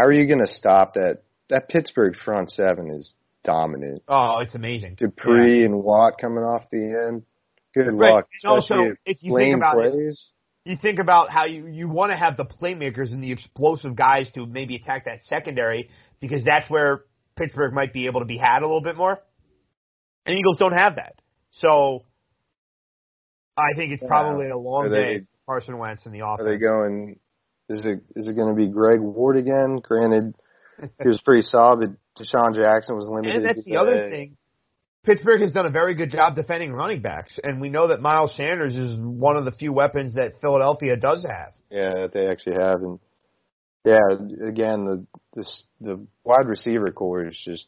How are you going to stop that? That Pittsburgh front seven is dominant.
Oh, it's amazing.
Dupree and Watt coming off the end. Good
Right.
luck.
And also,
especially
if you think about it, you think about how you, you want to have the playmakers and the explosive guys to maybe attack that secondary because that's where Pittsburgh might be able to be had a little bit more. And Eagles don't have that. So I think it's
Yeah.
probably a long
Are
day
they-
for Carson Wentz in the
Are
offense.
they going? Is it is it going to be Greg Ward again? Granted, he was pretty solid. but DeSean Jackson was limited.
and that's the other thing. Pittsburgh has done a very good job defending running backs, and we know that Miles Sanders is one of the few weapons that Philadelphia does have.
Yeah, that they actually have, and yeah, again, the this the wide receiver core is just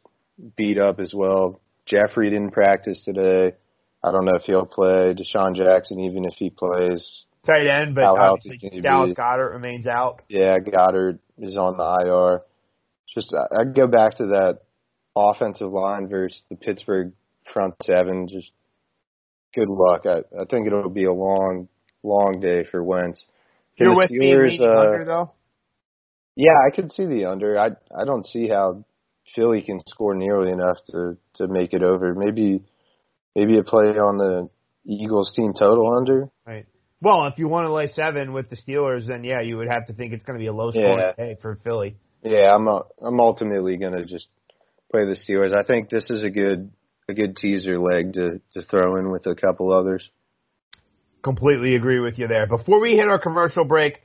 beat up as well. Jeffery didn't practice today. I don't know if he'll play. DeSean Jackson, even if he plays,
Tight end, but
How
obviously Dallas
be?
Goedert remains out.
yeah, Goedert is on the IR. Just I I'd go back to that offensive line versus the Pittsburgh front seven. Just good luck. I I think it'll be a long, long day for Wentz. For
You're with me
Steelers,
leaning
uh,
under though.
Yeah, I could see the under. I I don't see how Philly can score nearly enough to to make it over. Maybe maybe a play on the Eagles team total under.
Right. Well, if you want to lay seven with the Steelers, then yeah, you would have to think it's going to be a low scoring
Yeah.
day for Philly.
Yeah, I'm uh, I'm ultimately gonna just play the Steelers. I think this is a good a good teaser leg to to throw in with a couple others.
Completely agree with you there. Before we hit our commercial break,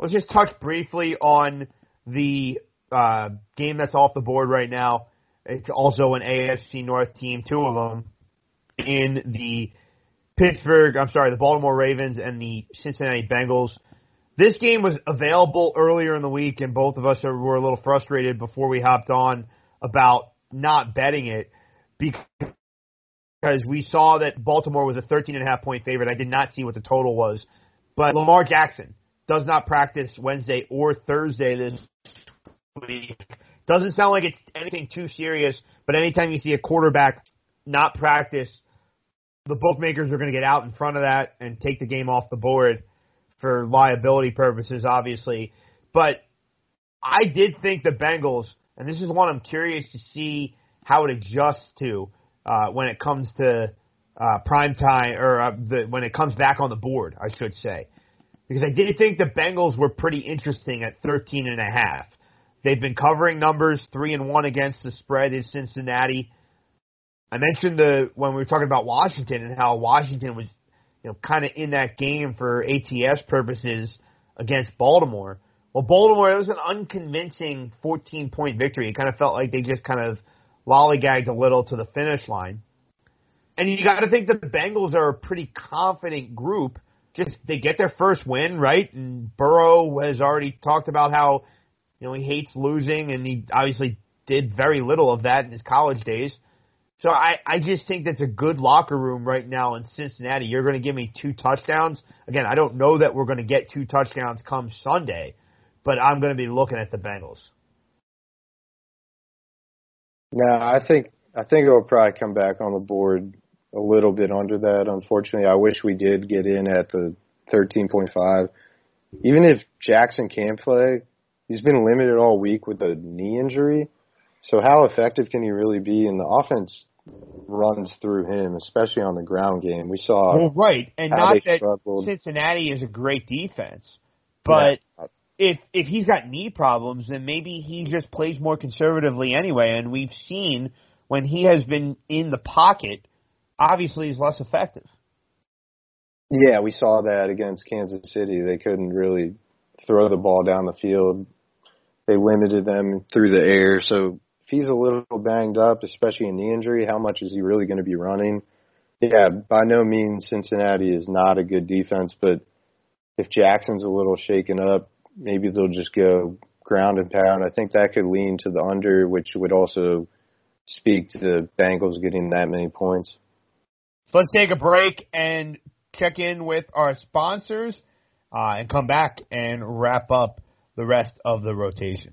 let's just touch briefly on the uh, game that's off the board right now. It's also an AFC North team, two of them in the Pittsburgh, I'm sorry, the Baltimore Ravens and the Cincinnati Bengals. This game was available earlier in the week, and both of us were a little frustrated before we hopped on about not betting it because we saw that Baltimore was a 13 and a half point favorite. I did not see what the total was, but Lamar Jackson does not practice Wednesday or Thursday this week. Doesn't sound like it's anything too serious, but anytime you see a quarterback not practice, the bookmakers are going to get out in front of that and take the game off the board for liability purposes, obviously. But I did think the Bengals, and this is one I'm curious to see how it adjusts to uh, when it comes to uh, prime time or uh, the, when it comes back on the board, I should say, because I did think the Bengals were pretty interesting at 13 and a half. They've been covering numbers three and one against the spread in Cincinnati. I mentioned the when we were talking about Washington and how Washington was, you know, kind of in that game for ATS purposes against Baltimore. Well, Baltimore it was an unconvincing 14 point victory. It kind of felt like they just kind of lollygagged a little to the finish line. And you got to think that the Bengals are a pretty confident group. Just they get their first win, right? And Burrow has already talked about how you know he hates losing, and he obviously did very little of that in his college days. So I, I just think that's a good locker room right now in Cincinnati. You're going to give me two touchdowns. Again, I don't know that we're going to get two touchdowns come Sunday, but I'm going to be looking at the Bengals.
No, I think I think it'll probably come back on the board a little bit under that. Unfortunately, I wish we did get in at the 13.5. Even if Jackson can play, he's been limited all week with a knee injury. So how effective can he really be? And the offense runs through him, especially on the ground game. We saw
well, right, and not that
struggled.
Cincinnati is a great defense, but
Yeah.
if if he's got knee problems, then maybe he just plays more conservatively anyway. And we've seen when he has been in the pocket, obviously he's less effective.
Yeah, we saw that against Kansas City. They couldn't really throw the ball down the field. They limited them through the air. So he's a little banged up, especially in knee injury, how much is he really going to be running? Yeah, by no means Cincinnati is not a good defense, but if Jackson's a little shaken up, maybe they'll just go ground and pound. I think that could lean to the under, which would also speak to the Bengals getting that many points.
So let's take a break and check in with our sponsors uh, and come back and wrap up the rest of the rotation.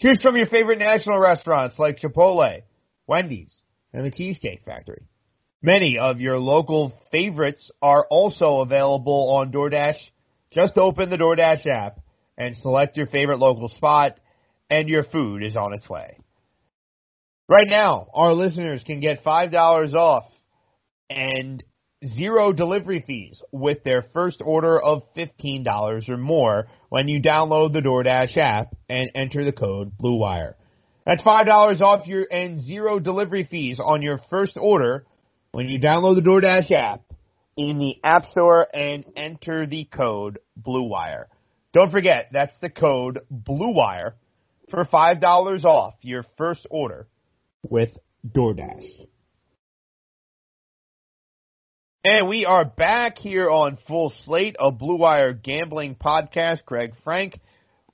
Choose from your favorite national restaurants like Chipotle, Wendy's, and the Cheesecake Factory. Many of your local favorites are also available on DoorDash. Just open the DoorDash app and select your favorite local spot, and your food is on its way. Right now, our listeners can get $5 off and zero delivery fees with their first order of $15 or more when you download the DoorDash app and enter the code BLUEWIRE. That's $5 off your and zero delivery fees on your first order when you download the DoorDash app in the App Store and enter the code BLUEWIRE. Don't forget, that's the code BLUEWIRE for $5 off your first order with DoorDash. And we are back here on Full Slate, a Blue Wire gambling podcast. Greg Frank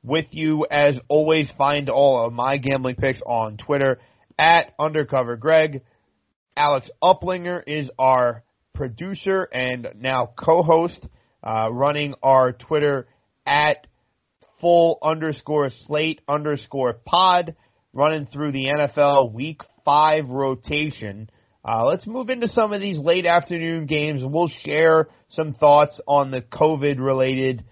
with you as always. Find all of my gambling picks on Twitter at Undercover Greg. Alex Uplinger is our producer and now co-host, uh, running our Twitter at full underscore slate underscore pod, running through the NFL Week Five rotation. Uh, let's move into some of these late afternoon games, we'll share some thoughts on the COVID related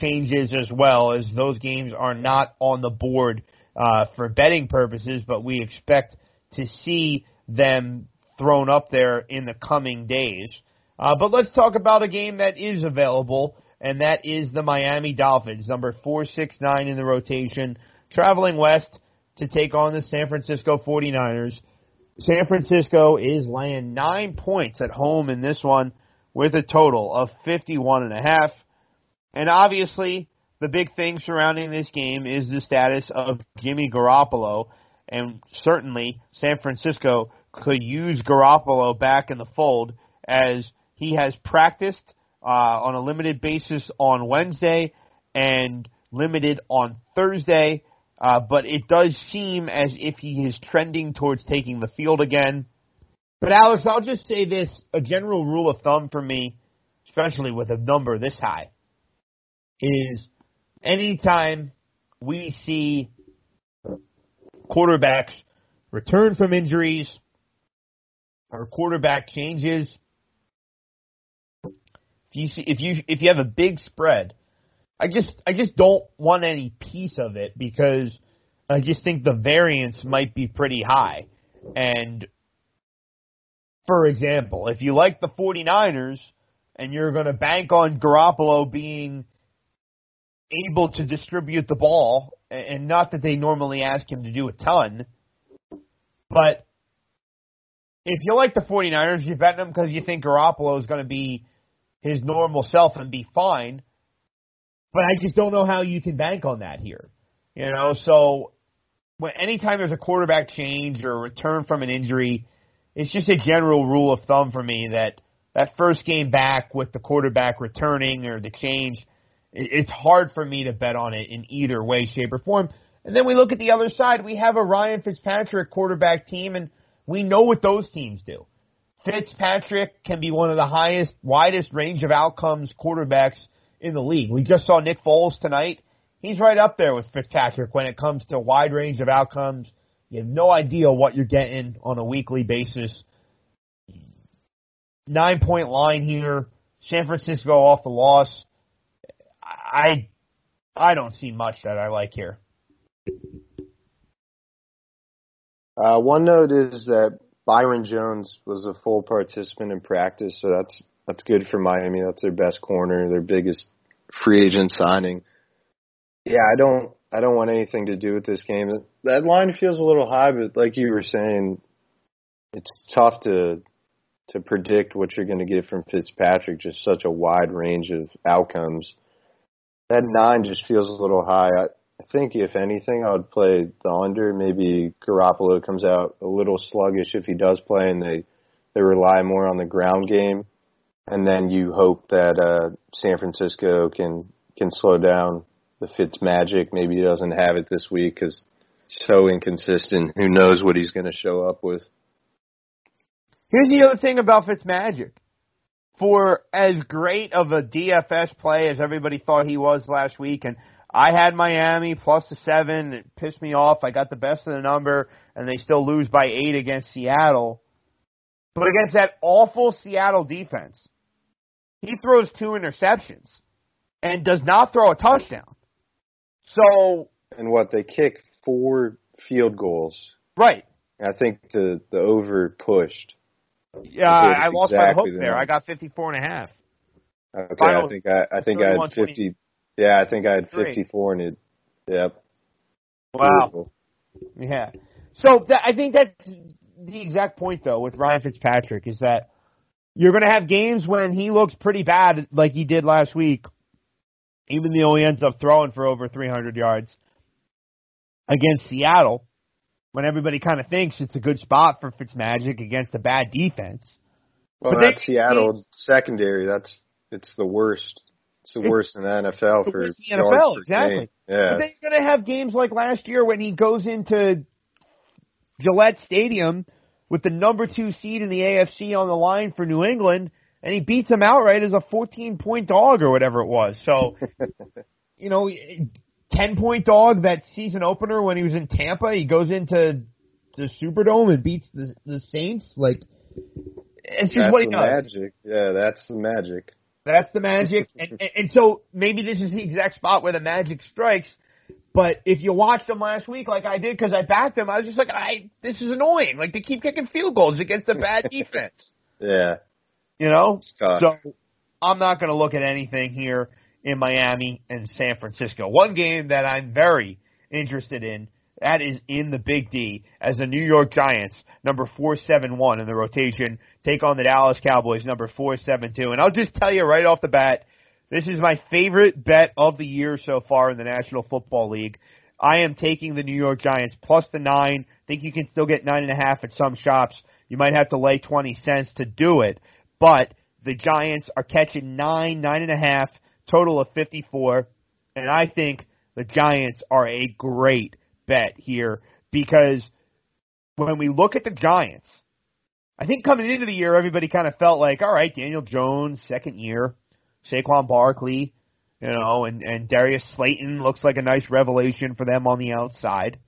changes as well, as those games are not on the board uh, for betting purposes, but we expect to see them thrown up there in the coming days. Uh, but let's talk about a game that is available, and that is the Miami Dolphins, number 469 in the rotation, traveling west to take on the San Francisco 49ers. San Francisco is laying nine points at home in this one with a total of 51 and a half. And obviously, the big thing surrounding this game is the status of Jimmy Garoppolo. And certainly, San Francisco could use Garoppolo back in the fold as he has practiced uh, on a limited basis on Wednesday and limited on Thursday. Uh, but it does seem as if he is trending towards taking the field again. But Alex, I'll just say this: a general rule of thumb for me, especially with a number this high, is anytime we see quarterbacks return from injuries or quarterback changes, if you see, if you if you have a big spread, I just I just don't want any piece of it because I just think the variance might be pretty high. And for example, if you like the 49ers and you're going to bank on Garoppolo being able to distribute the ball, and not that they normally ask him to do a ton, but if you like the 49ers, you bet them because you think Garoppolo is going to be his normal self and be fine. But I just don't know how you can bank on that here. You know, so when anytime there's a quarterback change or a return from an injury, it's just a general rule of thumb for me that that first game back with the quarterback returning or the change, it's hard for me to bet on it in either way, shape, or form. And then we look at the other side. We have a Ryan Fitzpatrick quarterback team, and we know what those teams do. Fitzpatrick can be one of the highest, widest range of outcomes quarterbacks in the league. We just saw Nick Foles tonight. He's right up there with Fitzpatrick when it comes to wide range of outcomes. You have no idea what you're getting on a weekly basis. Nine point line here. San Francisco off the loss. I I don't see much that I like here.
Uh, one note is that Byron Jones was a full participant in practice, so that's that's good for Miami. That's their best corner, their biggest free agent signing. Yeah, I don't I don't want anything to do with this game. That line feels a little high, but like you were saying, it's tough to to predict what you're going to get from Fitzpatrick. Just such a wide range of outcomes. That nine just feels a little high. I, I think if anything, I would play the under. Maybe Garoppolo comes out a little sluggish if he does play, and they they rely more on the ground game, and then you hope that uh, San Francisco can can slow down the Fitz magic. Maybe he doesn't have it this week because so inconsistent. Who knows what he's going to show up with?
Here's the other thing about Fitz magic. For as great of a DFS play as everybody thought he was last week, and I had Miami plus the seven. It pissed me off. I got the best of the number, and they still lose by eight against Seattle. But against that awful Seattle defense, he throws two interceptions and does not throw a touchdown. So
and what they kick four field goals.
Right.
I think the the over pushed.
Yeah, I lost exactly my hook there. I got fifty four and a half.
Okay, Final, I think I I think I had fifty. Yeah, I think I had 54 and it. Yep.
Wow. Beautiful. Yeah. So that, I think that's the exact point though with Ryan Fitzpatrick is that you're going to have games when he looks pretty bad like he did last week, even though he ends up throwing for over 300 yards against Seattle. When everybody kind of thinks it's a good spot for Fitzmagic against a bad defense.
Well, but that Seattle secondary, that's it's the worst it's the worst in the NFL
the
for
the NFL, exactly.
Game. Yeah.
But then you're going to have games like last year when he goes into Gillette Stadium with the number two seed in the AFC on the line for New England, and he beats them outright as a 14 point dog or whatever it was. So, you know, 10 point dog that season opener when he was in Tampa, he goes into the Superdome and beats the the Saints. Like, it's just
that's
what he does.
Magic. Yeah, that's the magic.
That's the magic. and, and, and so maybe this is the exact spot where the magic strikes. But if you watched them last week, like I did, because I backed them, I was just like, I this is annoying. Like they keep kicking field goals against a bad defense.
Yeah.
You know.
So
I'm not going to look at anything here in Miami and San Francisco. One game that I'm very interested in that is in the Big D as the New York Giants, number 471 in the rotation, take on the Dallas Cowboys, number 472. And I'll just tell you right off the bat, this is my favorite bet of the year so far in the National Football League. I am taking the New York Giants plus the nine. Think you can still get nine and a half at some shops. You might have to lay 20 cents to do it, but the Giants are catching nine, nine and a half, total of 54. And I think the Giants are a great bet here because when we look at the Giants, I think coming into the year, everybody kind of felt like, all right, Daniel Jones, second year, Saquon Barkley, you know, and, and Darius Slayton looks like a nice revelation for them on the outside.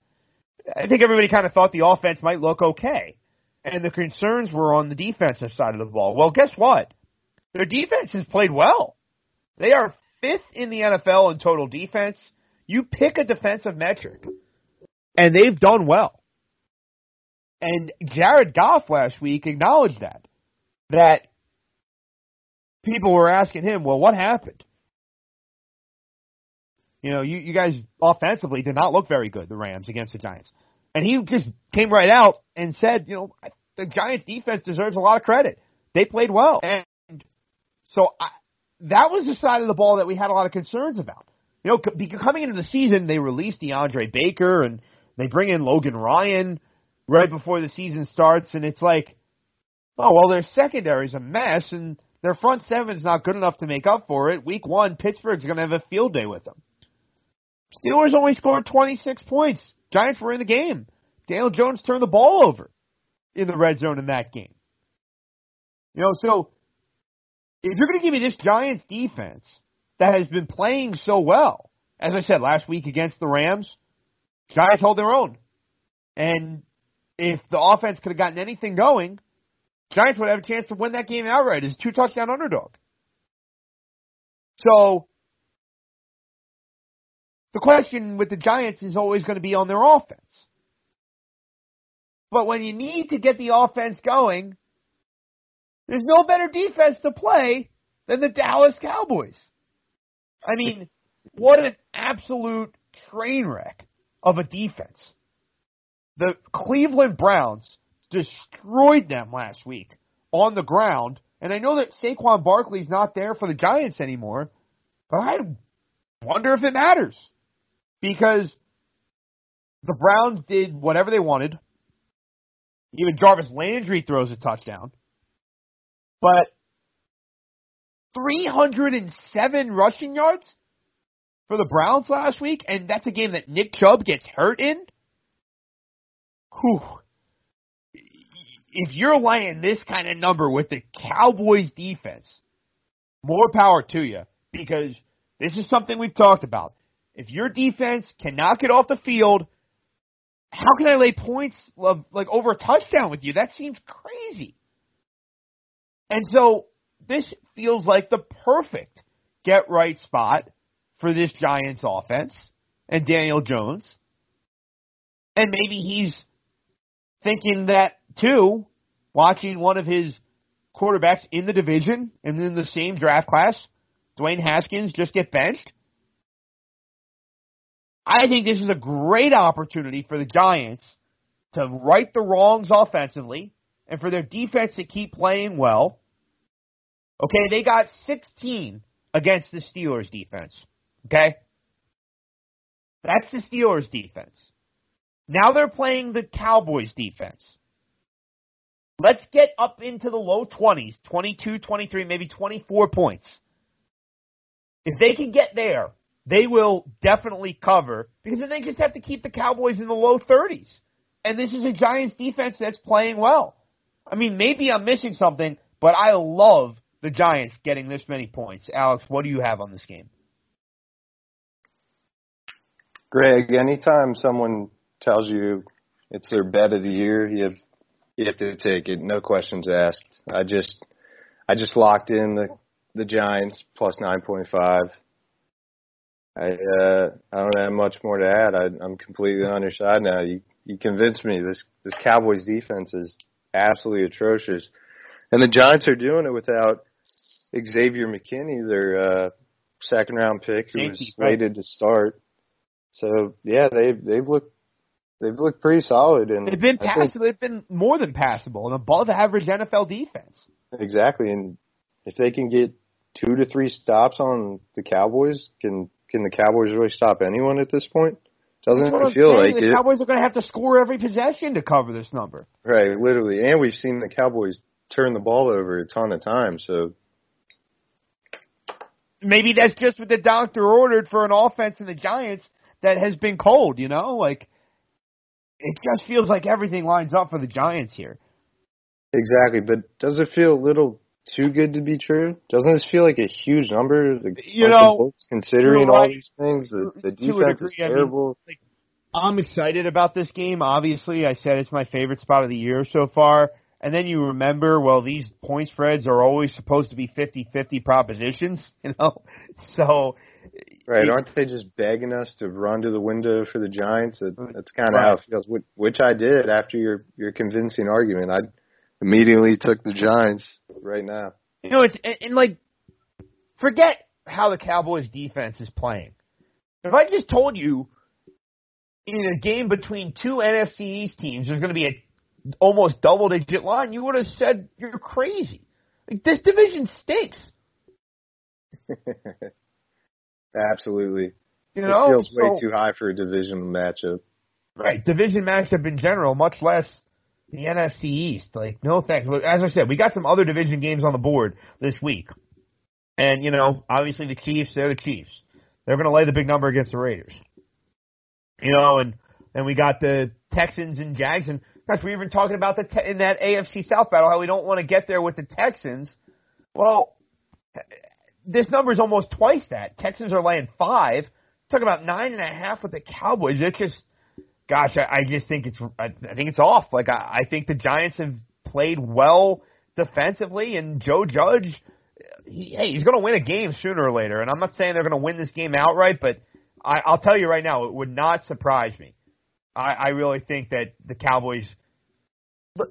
I think everybody kind of thought the offense might look okay. And the concerns were on the defensive side of the ball. Well, guess what? Their defense has played well. They are fifth in the NFL in total defense. You pick a defensive metric and they've done well. And Jared Goff last week acknowledged that. That people were asking him, well, what happened? You know, you, you guys offensively did not look very good, the Rams against the Giants. And he just came right out and said, you know, the Giants defense deserves a lot of credit. They played well. And so I, that was the side of the ball that we had a lot of concerns about. You know, coming into the season, they released DeAndre Baker and they bring in Logan Ryan right before the season starts, and it's like, oh well, their secondary's a mess, and their front seven's not good enough to make up for it. Week one, Pittsburgh's going to have a field day with them. Steelers only scored 26 points. Giants were in the game. Daniel Jones turned the ball over in the red zone in that game. You know, so if you're going to give me this Giants defense that has been playing so well, as I said last week against the Rams, Giants hold their own. And if the offense could have gotten anything going, Giants would have a chance to win that game outright as a two touchdown underdog. So the question with the Giants is always going to be on their offense. But when you need to get the offense going, there's no better defense to play than the Dallas Cowboys. I mean, what an absolute train wreck of a defense. The Cleveland Browns destroyed them last week on the ground, and I know that Saquon Barkley's not there for the Giants anymore, but I wonder if it matters because the Browns did whatever they wanted. Even Jarvis Landry throws a touchdown. But 307 rushing yards for the Browns last week, and that's a game that Nick Chubb gets hurt in. Whew. If you're laying this kind of number with the Cowboys defense, more power to you because this is something we've talked about. If your defense cannot get off the field, how can I lay points of, like over a touchdown with you? That seems crazy. And so this feels like the perfect get right spot for this Giants offense and Daniel Jones. And maybe he's thinking that too, watching one of his quarterbacks in the division and in the same draft class, Dwayne Haskins, just get benched. I think this is a great opportunity for the Giants to right the wrongs offensively and for their defense to keep playing well. Okay, they got 16 against the Steelers defense. Okay? That's the Steelers defense. Now they're playing the Cowboys defense. Let's get up into the low 20s, 22, 23, maybe 24 points. If they can get there, they will definitely cover because then they just have to keep the Cowboys in the low 30s. And this is a Giants defense that's playing well. I mean, maybe I'm missing something, but I love the Giants getting this many points. Alex, what do you have on this game?
Greg, anytime someone tells you it's their bet of the year, you have you have to take it, no questions asked. I just I just locked in the the Giants plus nine point five. I uh I don't have much more to add. I, I'm completely on your side now. You you convinced me. This this Cowboys defense is absolutely atrocious, and the Giants are doing it without Xavier McKinney, their uh, second round pick, who was slated to start. So yeah, they've they've looked they've looked pretty solid, and
they've been passable. They've been more than passable, an above average NFL defense.
Exactly, and if they can get two to three stops on the Cowboys, can can the Cowboys really stop anyone at this point? Doesn't it feel like
the
it?
Cowboys are going to have to score every possession to cover this number.
Right, literally, and we've seen the Cowboys turn the ball over a ton of times. So
maybe that's just what the doctor ordered for an offense in the Giants that has been cold. You know, like it just feels like everything lines up for the Giants here.
Exactly, but does it feel a little too good to be true? Doesn't this feel like a huge number?
You know,
considering
right.
all these things, the, the defense is terrible.
I mean, like, I'm excited about this game. Obviously, I said it's my favorite spot of the year so far. And then you remember, well, these point spreads are always supposed to be 50-50 propositions, you know? So.
Right. Aren't they just begging us to run to the window for the Giants? Mm-hmm. That's kind of right. how it feels, which I did after your, your convincing argument. I immediately took the Giants right now.
You know, it's, and, and like, forget how the Cowboys defense is playing. If I just told you in a game between two NFC East teams, there's going to be a almost double digit line, you would have said you're crazy. Like, this division stinks.
Absolutely.
You
it
know,
feels way too high for a division matchup.
Right, division matchup in general, much less the NFC East. Like, no thanks. But as I said, we got some other division games on the board this week, and you know, obviously the Chiefs, they're the Chiefs. They're going to lay the big number against the Raiders. You know, and and we got the Texans and Jags, and gosh, we were even talking about the te- in that AFC South battle how we don't want to get there with the Texans. Well, this number is almost twice that. Texans are laying five. Talk about nine and a half with the Cowboys. It's just gosh, I, I just think it's I, I think it's off. Like I, I think the Giants have played well defensively, and Joe Judge, he, hey, he's going to win a game sooner or later. And I'm not saying they're going to win this game outright, but I, I'll tell you right now, it would not surprise me. I, I really think that the Cowboys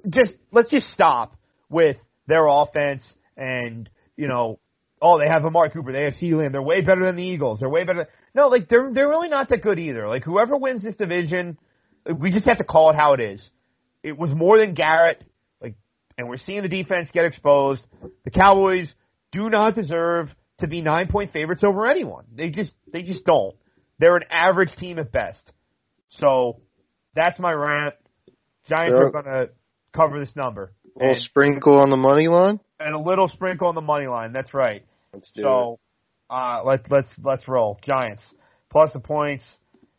just let's just stop with their offense and you know. Oh, they have Amari Cooper. They have Lamb. They're way better than the Eagles. They're way better. No, like they're they're really not that good either. Like whoever wins this division, we just have to call it how it is. It was more than Garrett, like, and we're seeing the defense get exposed. The Cowboys do not deserve to be nine point favorites over anyone. They just they just don't. They're an average team at best. So that's my rant. Giants
Sure.
are going to cover this number.
A little
And,
sprinkle on the money line.
and a little sprinkle on the money line. That's right.
Let's do it.
So uh, let's let's let's roll. Giants plus the points.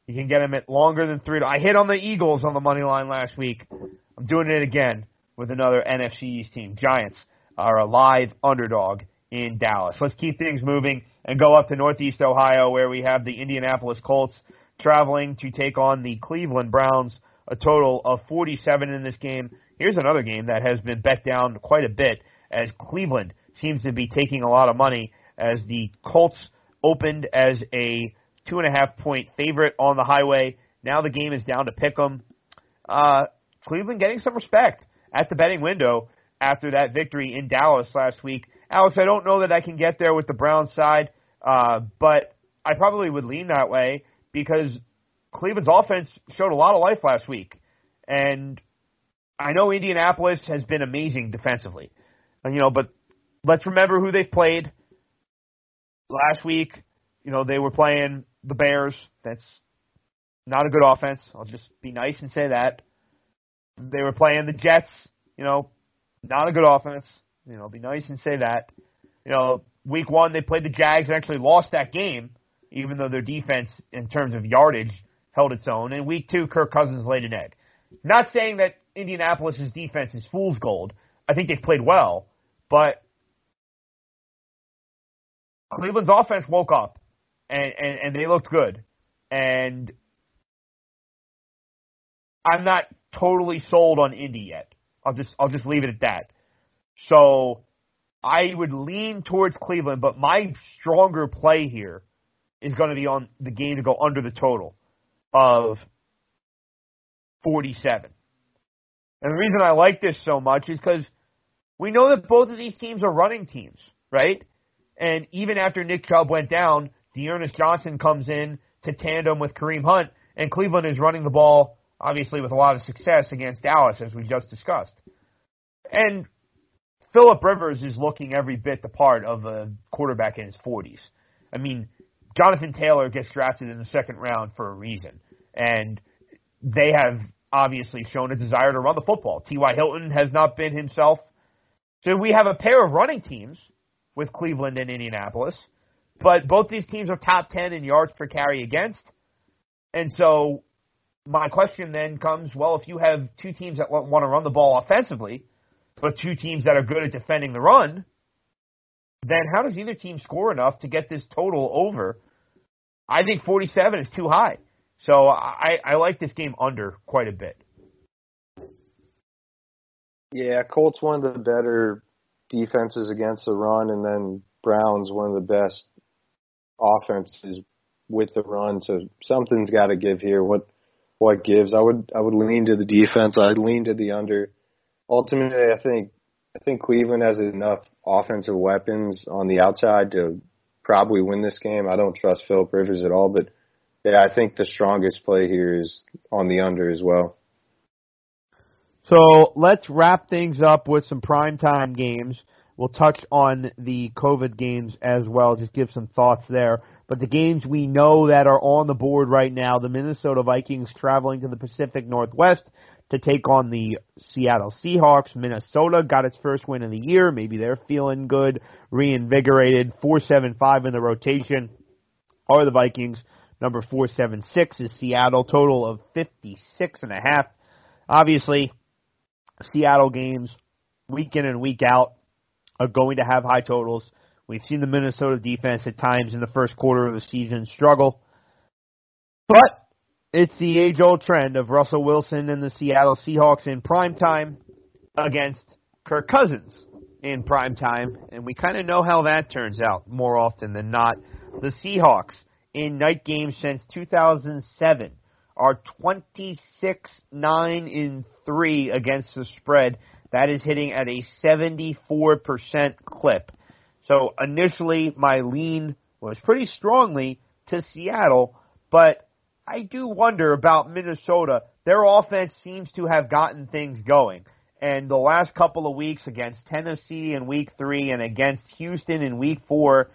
You can get them at longer than three. I hit on the Eagles on the money line last week. I'm doing it again with another NFC East team. Giants are a live underdog in Dallas. Let's keep things moving and go up to Northeast Ohio where we have the Indianapolis Colts traveling to take on the Cleveland Browns. A total of 47 in this game. Here's another game that has been bet down quite a bit as Cleveland seems to be taking a lot of money as the Colts opened as a two and a half point favorite on the highway. Now the game is down to pick 'em. Uh, Cleveland getting some respect at the betting window after that victory in Dallas last week. Alex, I don't know that I can get there with the Browns side, uh, but I probably would lean that way because Cleveland's offense showed a lot of life last week. And I know Indianapolis has been amazing defensively. You know, but let's remember who they've played. Last week, you know, they were playing the Bears. That's not a good offense. I'll just be nice and say that. They were playing the Jets, you know, not a good offense. You know, be nice and say that. You know, week one they played the Jags and actually lost that game, even though their defense in terms of yardage held its own. And week two, Kirk Cousins laid an egg. Not saying that Indianapolis' defense is fool's gold. I think they've played well, but Cleveland's offense woke up and, and, and they looked good. And I'm not totally sold on Indy yet. I'll just I'll just leave it at that. So I would lean towards Cleveland, but my stronger play here is going to be on the game to go under the total of 47. And the reason I like this so much is because we know that both of these teams are running teams, right? And even after Nick Chubb went down, D'Ernest Johnson comes in to tandem with Kareem Hunt, and Cleveland is running the ball, obviously with a lot of success against Dallas, as we just discussed. And Philip Rivers is looking every bit the part of a quarterback in his 40s. I mean, Jonathan Taylor gets drafted in the second round for a reason, and they have obviously shown a desire to run the football. T.Y. Hilton has not been himself. So we have a pair of running teams with Cleveland and Indianapolis, but both these teams are top 10 in yards per carry against. And so my question then comes, well, if you have two teams that want to run the ball offensively, but two teams that are good at defending the run, then how does either team score enough to get this total over? I think 47 is too high. So I, I like this game under quite a bit.
Yeah, Colts one of the better defenses against the run, and then Browns one of the best offenses with the run. So something's got to give here. What what gives? I would I would lean to the defense. I'd lean to the under. Ultimately, I think I think Cleveland has enough offensive weapons on the outside to probably win this game. I don't trust Philip Rivers at all, but yeah, I think the strongest play here is on the under as well.
So let's wrap things up with some primetime games. We'll touch on the COVID games as well, just give some thoughts there. But the games we know that are on the board right now, the Minnesota Vikings traveling to the Pacific Northwest to take on the Seattle Seahawks. Minnesota got its first win of the year. Maybe they're feeling good, reinvigorated. 4-7-5 in the rotation are the Vikings. Number 476 is Seattle. Total of 56 and a half. Obviously, Seattle games week in and week out are going to have high totals. We've seen the Minnesota defense at times in the first quarter of the season struggle. But it's the age old trend of Russell Wilson and the Seattle Seahawks in prime time against Kirk Cousins in prime time, and we kind of know how that turns out more often than not. The Seahawks in night games since 2007 are 26 9 in 3 against the spread. That is hitting at a 74% clip. So initially, my lean was pretty strongly to Seattle, but I do wonder about Minnesota. Their offense seems to have gotten things going. And the last couple of weeks against Tennessee in week three and against Houston in week four,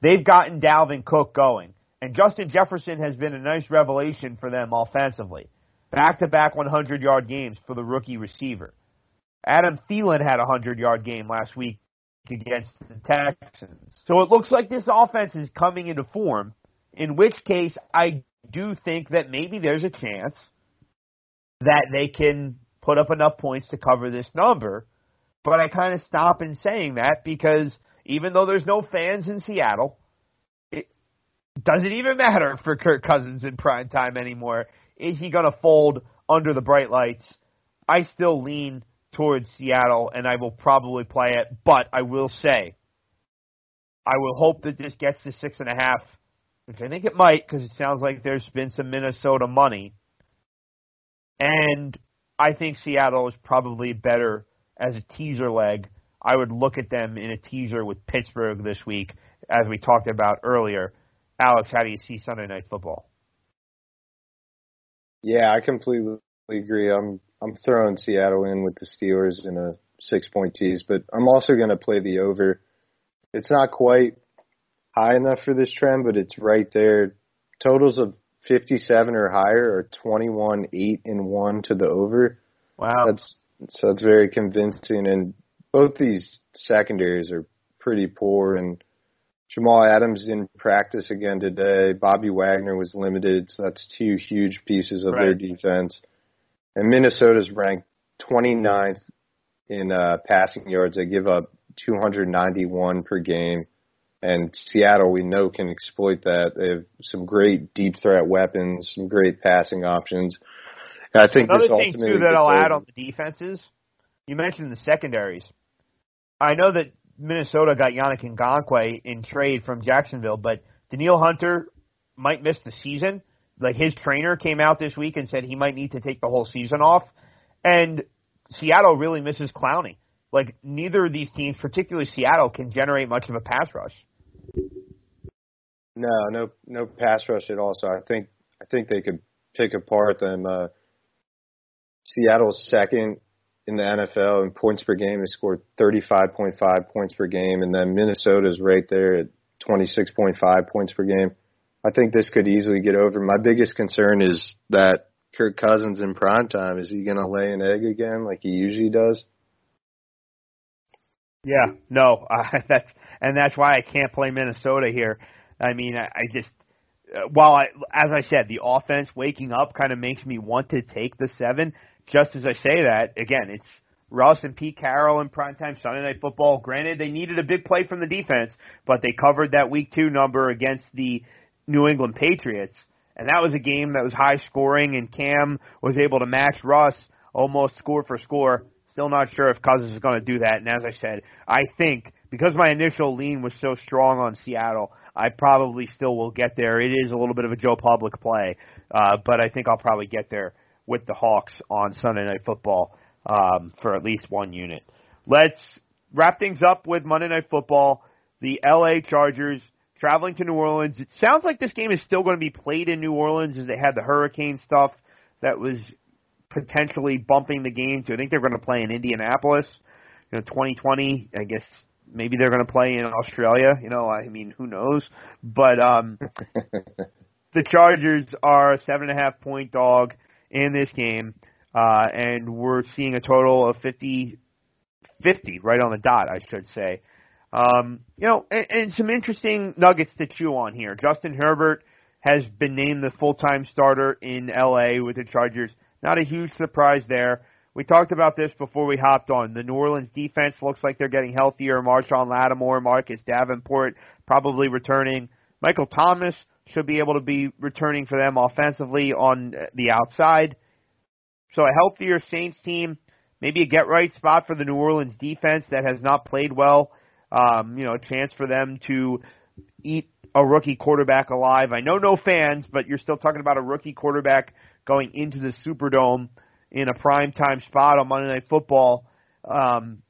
they've gotten Dalvin Cook going. And Justin Jefferson has been a nice revelation for them offensively. Back to back 100 yard games for the rookie receiver. Adam Thielen had a 100 yard game last week against the Texans. So it looks like this offense is coming into form, in which case I do think that maybe there's a chance that they can put up enough points to cover this number. But I kind of stop in saying that because even though there's no fans in Seattle, doesn't even matter for Kirk Cousins in prime time anymore. Is he going to fold under the bright lights? I still lean towards Seattle, and I will probably play it. But I will say, I will hope that this gets to six and a half, which I think it might because it sounds like there's been some Minnesota money. And I think Seattle is probably better as a teaser leg. I would look at them in a teaser with Pittsburgh this week, as we talked about earlier. Alex, how do you see Sunday Night Football?
Yeah, I completely agree. I'm I'm throwing Seattle in with the Steelers in a six point tease, but I'm also going to play the over. It's not quite high enough for this trend, but it's right there. Totals of 57 or higher are 21, 8, and 1 to the over.
Wow.
That's so that's very convincing and both these secondaries are pretty poor and Jamal Adams didn't practice again today. Bobby Wagner was limited, so that's two huge pieces of
Right.
their defense. And Minnesota's ranked 29th in uh, passing yards. They give up 291 per game. And Seattle, we know, can exploit that. They have some great deep threat weapons, some great passing options. And I think
Another
this
thing too that I'll add on the defenses, you mentioned the secondaries. I know that Minnesota got Yannick Ngakoue in trade from Jacksonville, but Danielle Hunter might miss the season. Like his trainer came out this week and said he might need to take the whole season off, and Seattle really misses Clowney. Like neither of these teams, particularly Seattle, can generate much of a pass rush.
No, no, no pass rush at all. So I think I think they could pick apart them. Uh, Seattle's second in the NFL in points per game. They scored 35.5 points per game, and then Minnesota's right there at 26.5 points per game. I think this could easily get over. My biggest concern is that Kirk Cousins in prime time is he going to lay an egg again like he usually does?
Yeah, no, uh, that's and that's why I can't play Minnesota here. I mean, I, I just uh, while I, as I said, the offense waking up kind of makes me want to take the seven. Just as I say that, again, it's Russ and Pete Carroll in primetime Sunday Night Football. Granted, they needed a big play from the defense, but they covered that Week Two number against the New England Patriots, and that was a game that was high scoring, and Cam was able to match Russ almost score for score. Still not sure if Cousins is going to do that. And as I said, I think because my initial lean was so strong on Seattle, I probably still will get there. It is a little bit of a Joe Public play, uh, but I think I'll probably get there with the Hawks on Sunday Night Football um, for at least one unit. Let's wrap things up with Monday Night Football. The LA Chargers traveling to New Orleans. It sounds like this game is still going to be played in New Orleans as they had the hurricane stuff that was potentially bumping the game to. I think they're going to play in Indianapolis. You know, 2020. I guess maybe they're going to play in Australia. You know, I mean, who knows? But um, the Chargers are a seven and a half point dog in this game, uh, and we're seeing a total of 50, 50 right on the dot, I should say. Um, you know, and, and some interesting nuggets to chew on here. Justin Herbert has been named the full-time starter in LA with the Chargers. Not a huge surprise there. We talked about this before we hopped on. The New Orleans defense looks like they're getting healthier. Marshon Lattimore, Marcus Davenport probably returning. Michael Thomas should be able to be returning for them offensively on the outside. So a healthier Saints team, maybe a get right spot for the New Orleans defense that has not played well. Um, you know, a chance for them to eat a rookie quarterback alive. I know no fans, but you're still talking about a rookie quarterback going into the Superdome in a prime time spot on Monday Night Football. Um,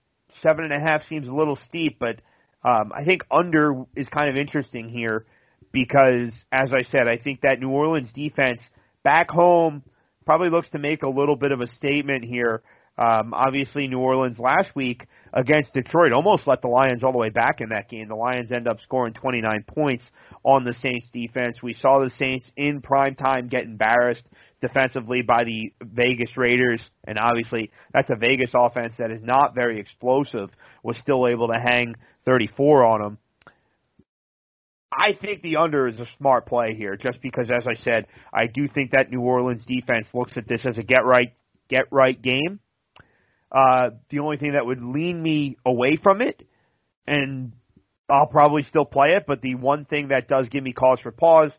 seven and a half seems a little steep, but um, I think under is kind of interesting here because, as I said, I think that New Orleans defense back home probably looks to make a little bit of a statement here. Um, obviously, New Orleans last week against Detroit almost let the Lions all the way back in that game. The Lions end up scoring 29 points on the Saints defense. We saw the Saints in prime time get embarrassed defensively by the Vegas Raiders, and obviously that's a Vegas offense that is not very explosive, was still able to hang 34 on them. I think the under is a smart play here, just because, as I said, I do think that New Orleans defense looks at this as a get right, get right game. Uh, the only thing that would lean me away from it, and I'll probably still play it, but the one thing that does give me cause for pause,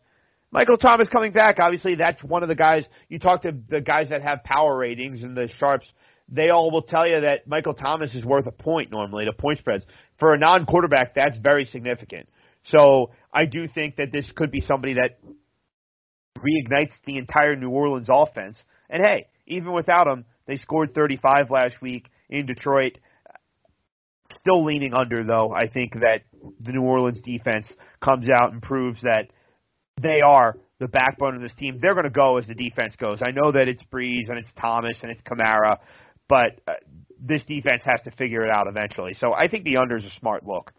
Michael Thomas coming back. Obviously, that's one of the guys you talk to the guys that have power ratings and the sharps. They all will tell you that Michael Thomas is worth a point normally to point spreads. For a non-quarterback, that's very significant. So I do think that this could be somebody that reignites the entire New Orleans offense. And hey, even without him, they scored 35 last week in Detroit. Still leaning under though. I think that the New Orleans defense comes out and proves that they are the backbone of this team. They're going to go as the defense goes. I know that it's Brees and it's Thomas and it's Kamara, but uh, this defense has to figure it out eventually. So I think the under is a smart look.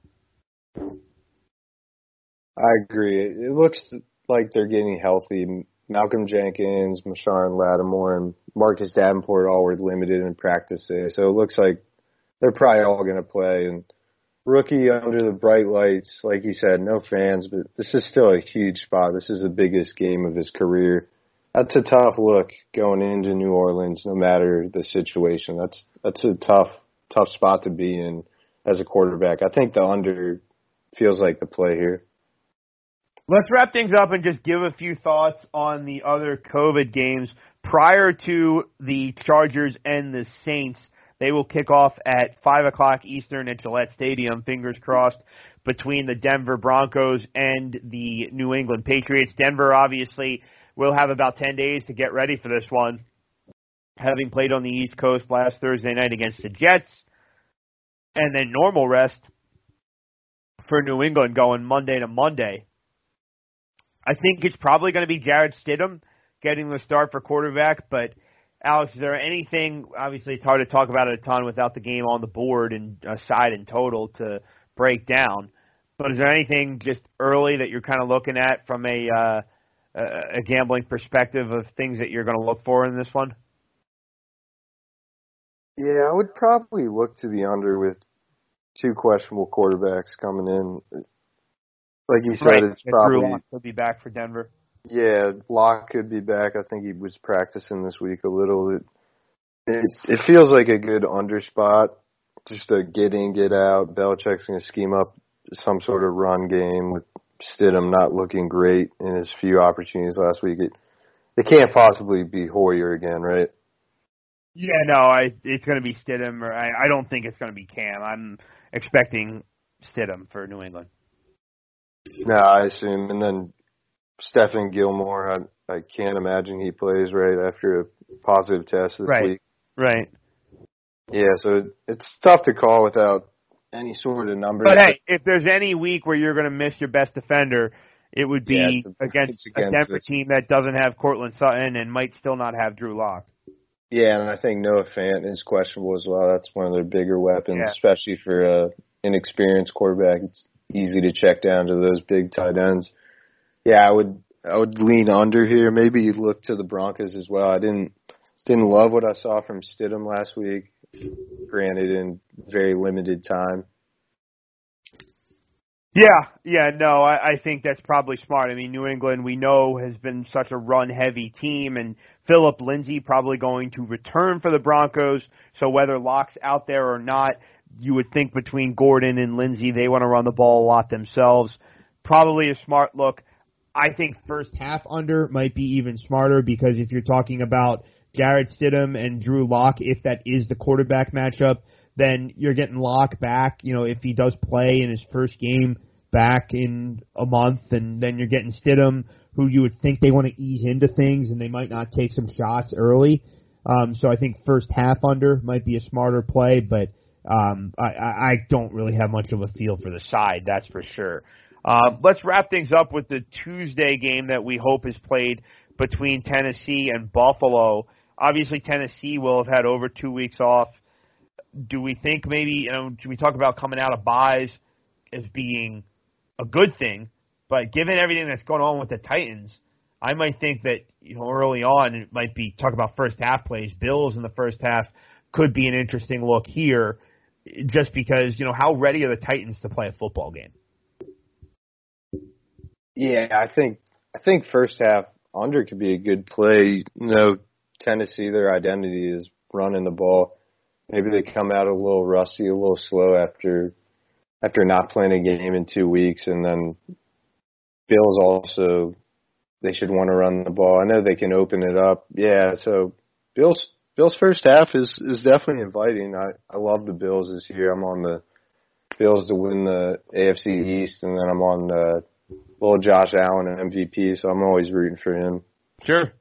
I agree. It looks like they're getting healthy. Malcolm Jenkins, Marshon Lattimore, and Marcus Davenport all were limited in practice. So it looks like they're probably all going to play. And rookie under the bright lights, like you said, no fans, but this is still a huge spot. This is the biggest game of his career. That's a tough look going into New Orleans, no matter the situation. That's that's a tough tough spot to be in as a quarterback. I think the under feels like the play here.
Let's wrap things up and just give a few thoughts on the other COVID games prior to the Chargers and the Saints. They will kick off at 5 o'clock Eastern at Gillette Stadium, fingers crossed, between the Denver Broncos and the New England Patriots. Denver, obviously, will have about 10 days to get ready for this one, having played on the East Coast last Thursday night against the Jets, and then normal rest for New England going Monday to Monday. I think it's probably going to be Jarrett Stidham getting the start for quarterback. But Alex, is there anything? Obviously, it's hard to talk about it a ton without the game on the board and aside in total to break down. But is there anything just early that you're kind of looking at from a uh, a gambling perspective of things that you're going to look for in this one?
Yeah, I would probably look to the under with two questionable quarterbacks coming in. Like you said,
right.
it's probably
Drew Lock will be back for Denver.
Yeah, Lock could be back. I think he was practicing this week a little. It it, it feels like a good under spot, just a get in, get out. Belichick's going to scheme up some sort of run game with Stidham not looking great in his few opportunities last week. It it can't possibly be Hoyer again, right?
Yeah, no, I it's going to be Stidham, or I, I don't think it's going to be Cam. I'm expecting Stidham for New England.
No, I assume. And then Stephon Gilmore, I, I can't imagine he plays right after a positive test this
right.
week.
Right.
Yeah, so it's tough to call without any sort of numbers.
But hey, if there's any week where you're going to miss your best defender, it would be
Yeah, a-
against,
it's
a Denver
this.
team that doesn't have Courtland Sutton and might still not have Drew Lock.
Yeah, and I think Noah Fant is questionable as well. That's one of their bigger weapons,
Yeah.
especially for a inexperienced quarterback. It's easy to check down to those big tight ends. Yeah, I would I would lean under here. Maybe you look to the Broncos as well. I didn't didn't love what I saw from Stidham last week. Granted, in very limited time.
Yeah, yeah, no, I, I think that's probably smart. I mean, New England, we know, has been such a run heavy team, and Philip Lindsay probably going to return for the Broncos. So whether Lock's out there or not, you would think between Gordon and Lindsay, they want to run the ball a lot themselves. Probably a smart look. I think first half under might be even smarter because if you're talking about Jarrett Stidham and Drew Lock, if that is the quarterback matchup, then you're getting Lock back. You know, if he does play in his first game back in a month, and then you're getting Stidham, who you would think they want to ease into things, and they might not take some shots early. Um, so I think first half under might be a smarter play, but um, I, I don't really have much of a feel for the side, that's for sure. Uh, let's wrap things up with the Tuesday game that we hope is played between Tennessee and Buffalo. Obviously, Tennessee will have had over two weeks off. Do we think maybe, you know, we talk about coming out of buys as being a good thing? But given everything that's going on with the Titans, I might think that, you know, early on it might be talk about first half plays. Bills in the first half could be an interesting look here just because, you know, how ready are the Titans to play a football game?
Yeah, I think I think first half under could be a good play. You know, Tennessee, their identity is running the ball. Maybe they come out a little rusty, a little slow after after not playing a game in two weeks, and then Bills also they should want to run the ball. I know they can open it up. Yeah, so Bills Bills first half is is definitely inviting. I I love the Bills this year. I'm on the Bills to win the AFC East, and then I'm on uh, little Josh Allen and MVP, so I'm always rooting for him.
Sure.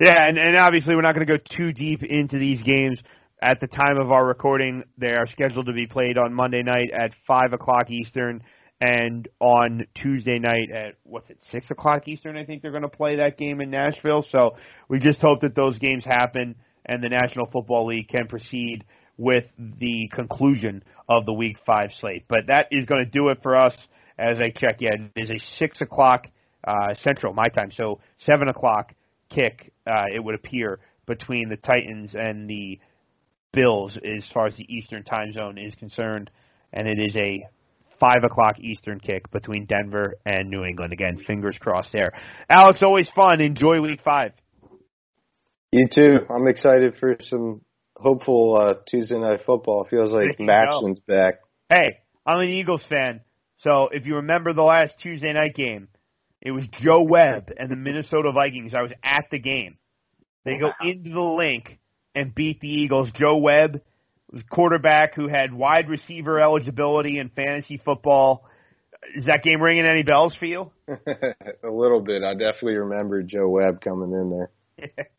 Yeah, and, and obviously we're not going to go too deep into these games. At the time of our recording, they are scheduled to be played on Monday night at five o'clock Eastern, and on Tuesday night at what's it six o'clock Eastern. I think they're going to play that game in Nashville. So we just hope that those games happen and the National Football League can proceed with the conclusion of the Week Five slate. But that is going to do it for us as I check in. It is a six o'clock uh, Central my time, so seven o'clock kick. Uh, it would appear between the Titans and the Bills as far as the Eastern time zone is concerned, and it is a five o'clock Eastern kick between Denver and New England. Again, fingers crossed there. Alex, always fun. Enjoy Week Five.
You too. I'm excited for some hopeful uh, Tuesday night football. Feels like
There you
back.
Hey, I'm an Eagles fan, so if you remember the last Tuesday night game, it was Joe Webb and the Minnesota Vikings. I was at the game. They go into the Linc and beat the Eagles. Joe Webb was quarterback who had wide receiver eligibility in fantasy football. Is that game ringing any bells for you?
a little bit. I definitely remember Joe Webb coming in there.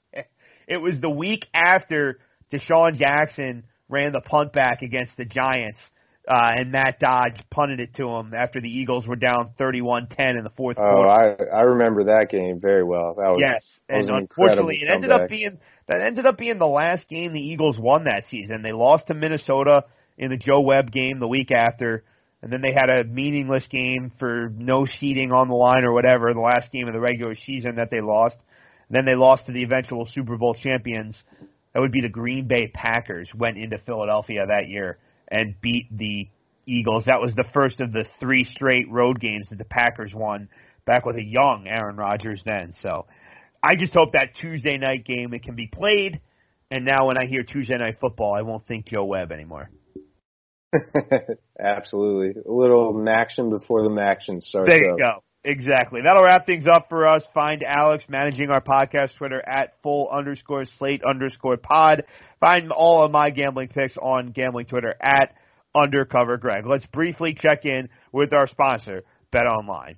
it was the week after DeSean Jackson ran the punt back against the Giants, uh, and Matt Dodge punted it to him after the Eagles were down 31-10 in the fourth
Oh,
quarter.
I I remember that game very well. That was
yes,
that was
and
an
unfortunately, it ended up being that ended up being the last game the Eagles won that season. They lost to Minnesota in the Joe Webb game the week after, and then they had a meaningless game for no seeding on the line or whatever. The last game of the regular season that they lost. Then they lost to the eventual Super Bowl champions. That would be the Green Bay Packers. Went into Philadelphia that year and beat the Eagles. That was the first of the three straight road games that the Packers won back with a young Aaron Rodgers then. So I just hope that Tuesday night game it can be played. And now when I hear Tuesday night football, I won't think Joe Webb anymore.
Absolutely. A little action before the action starts
There you
up.
go. Exactly. That'll wrap things up for us. Find Alex managing our podcast Twitter at full underscore slate underscore pod. Find all of my gambling picks on gambling Twitter at undercover Greg. Let's briefly check in with our sponsor, Bet Online.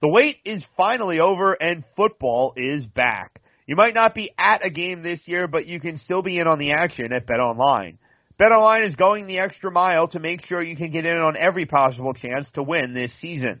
The wait is finally over and football is back. You might not be at a game this year, but you can still be in on the action at Bet Online. Bet Online is going the extra mile to make sure you can get in on every possible chance to win this season.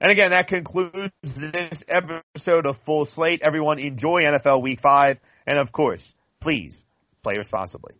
And again, that concludes this episode of Full Slate. Everyone enjoy NFL Week 5. And of course, please play responsibly.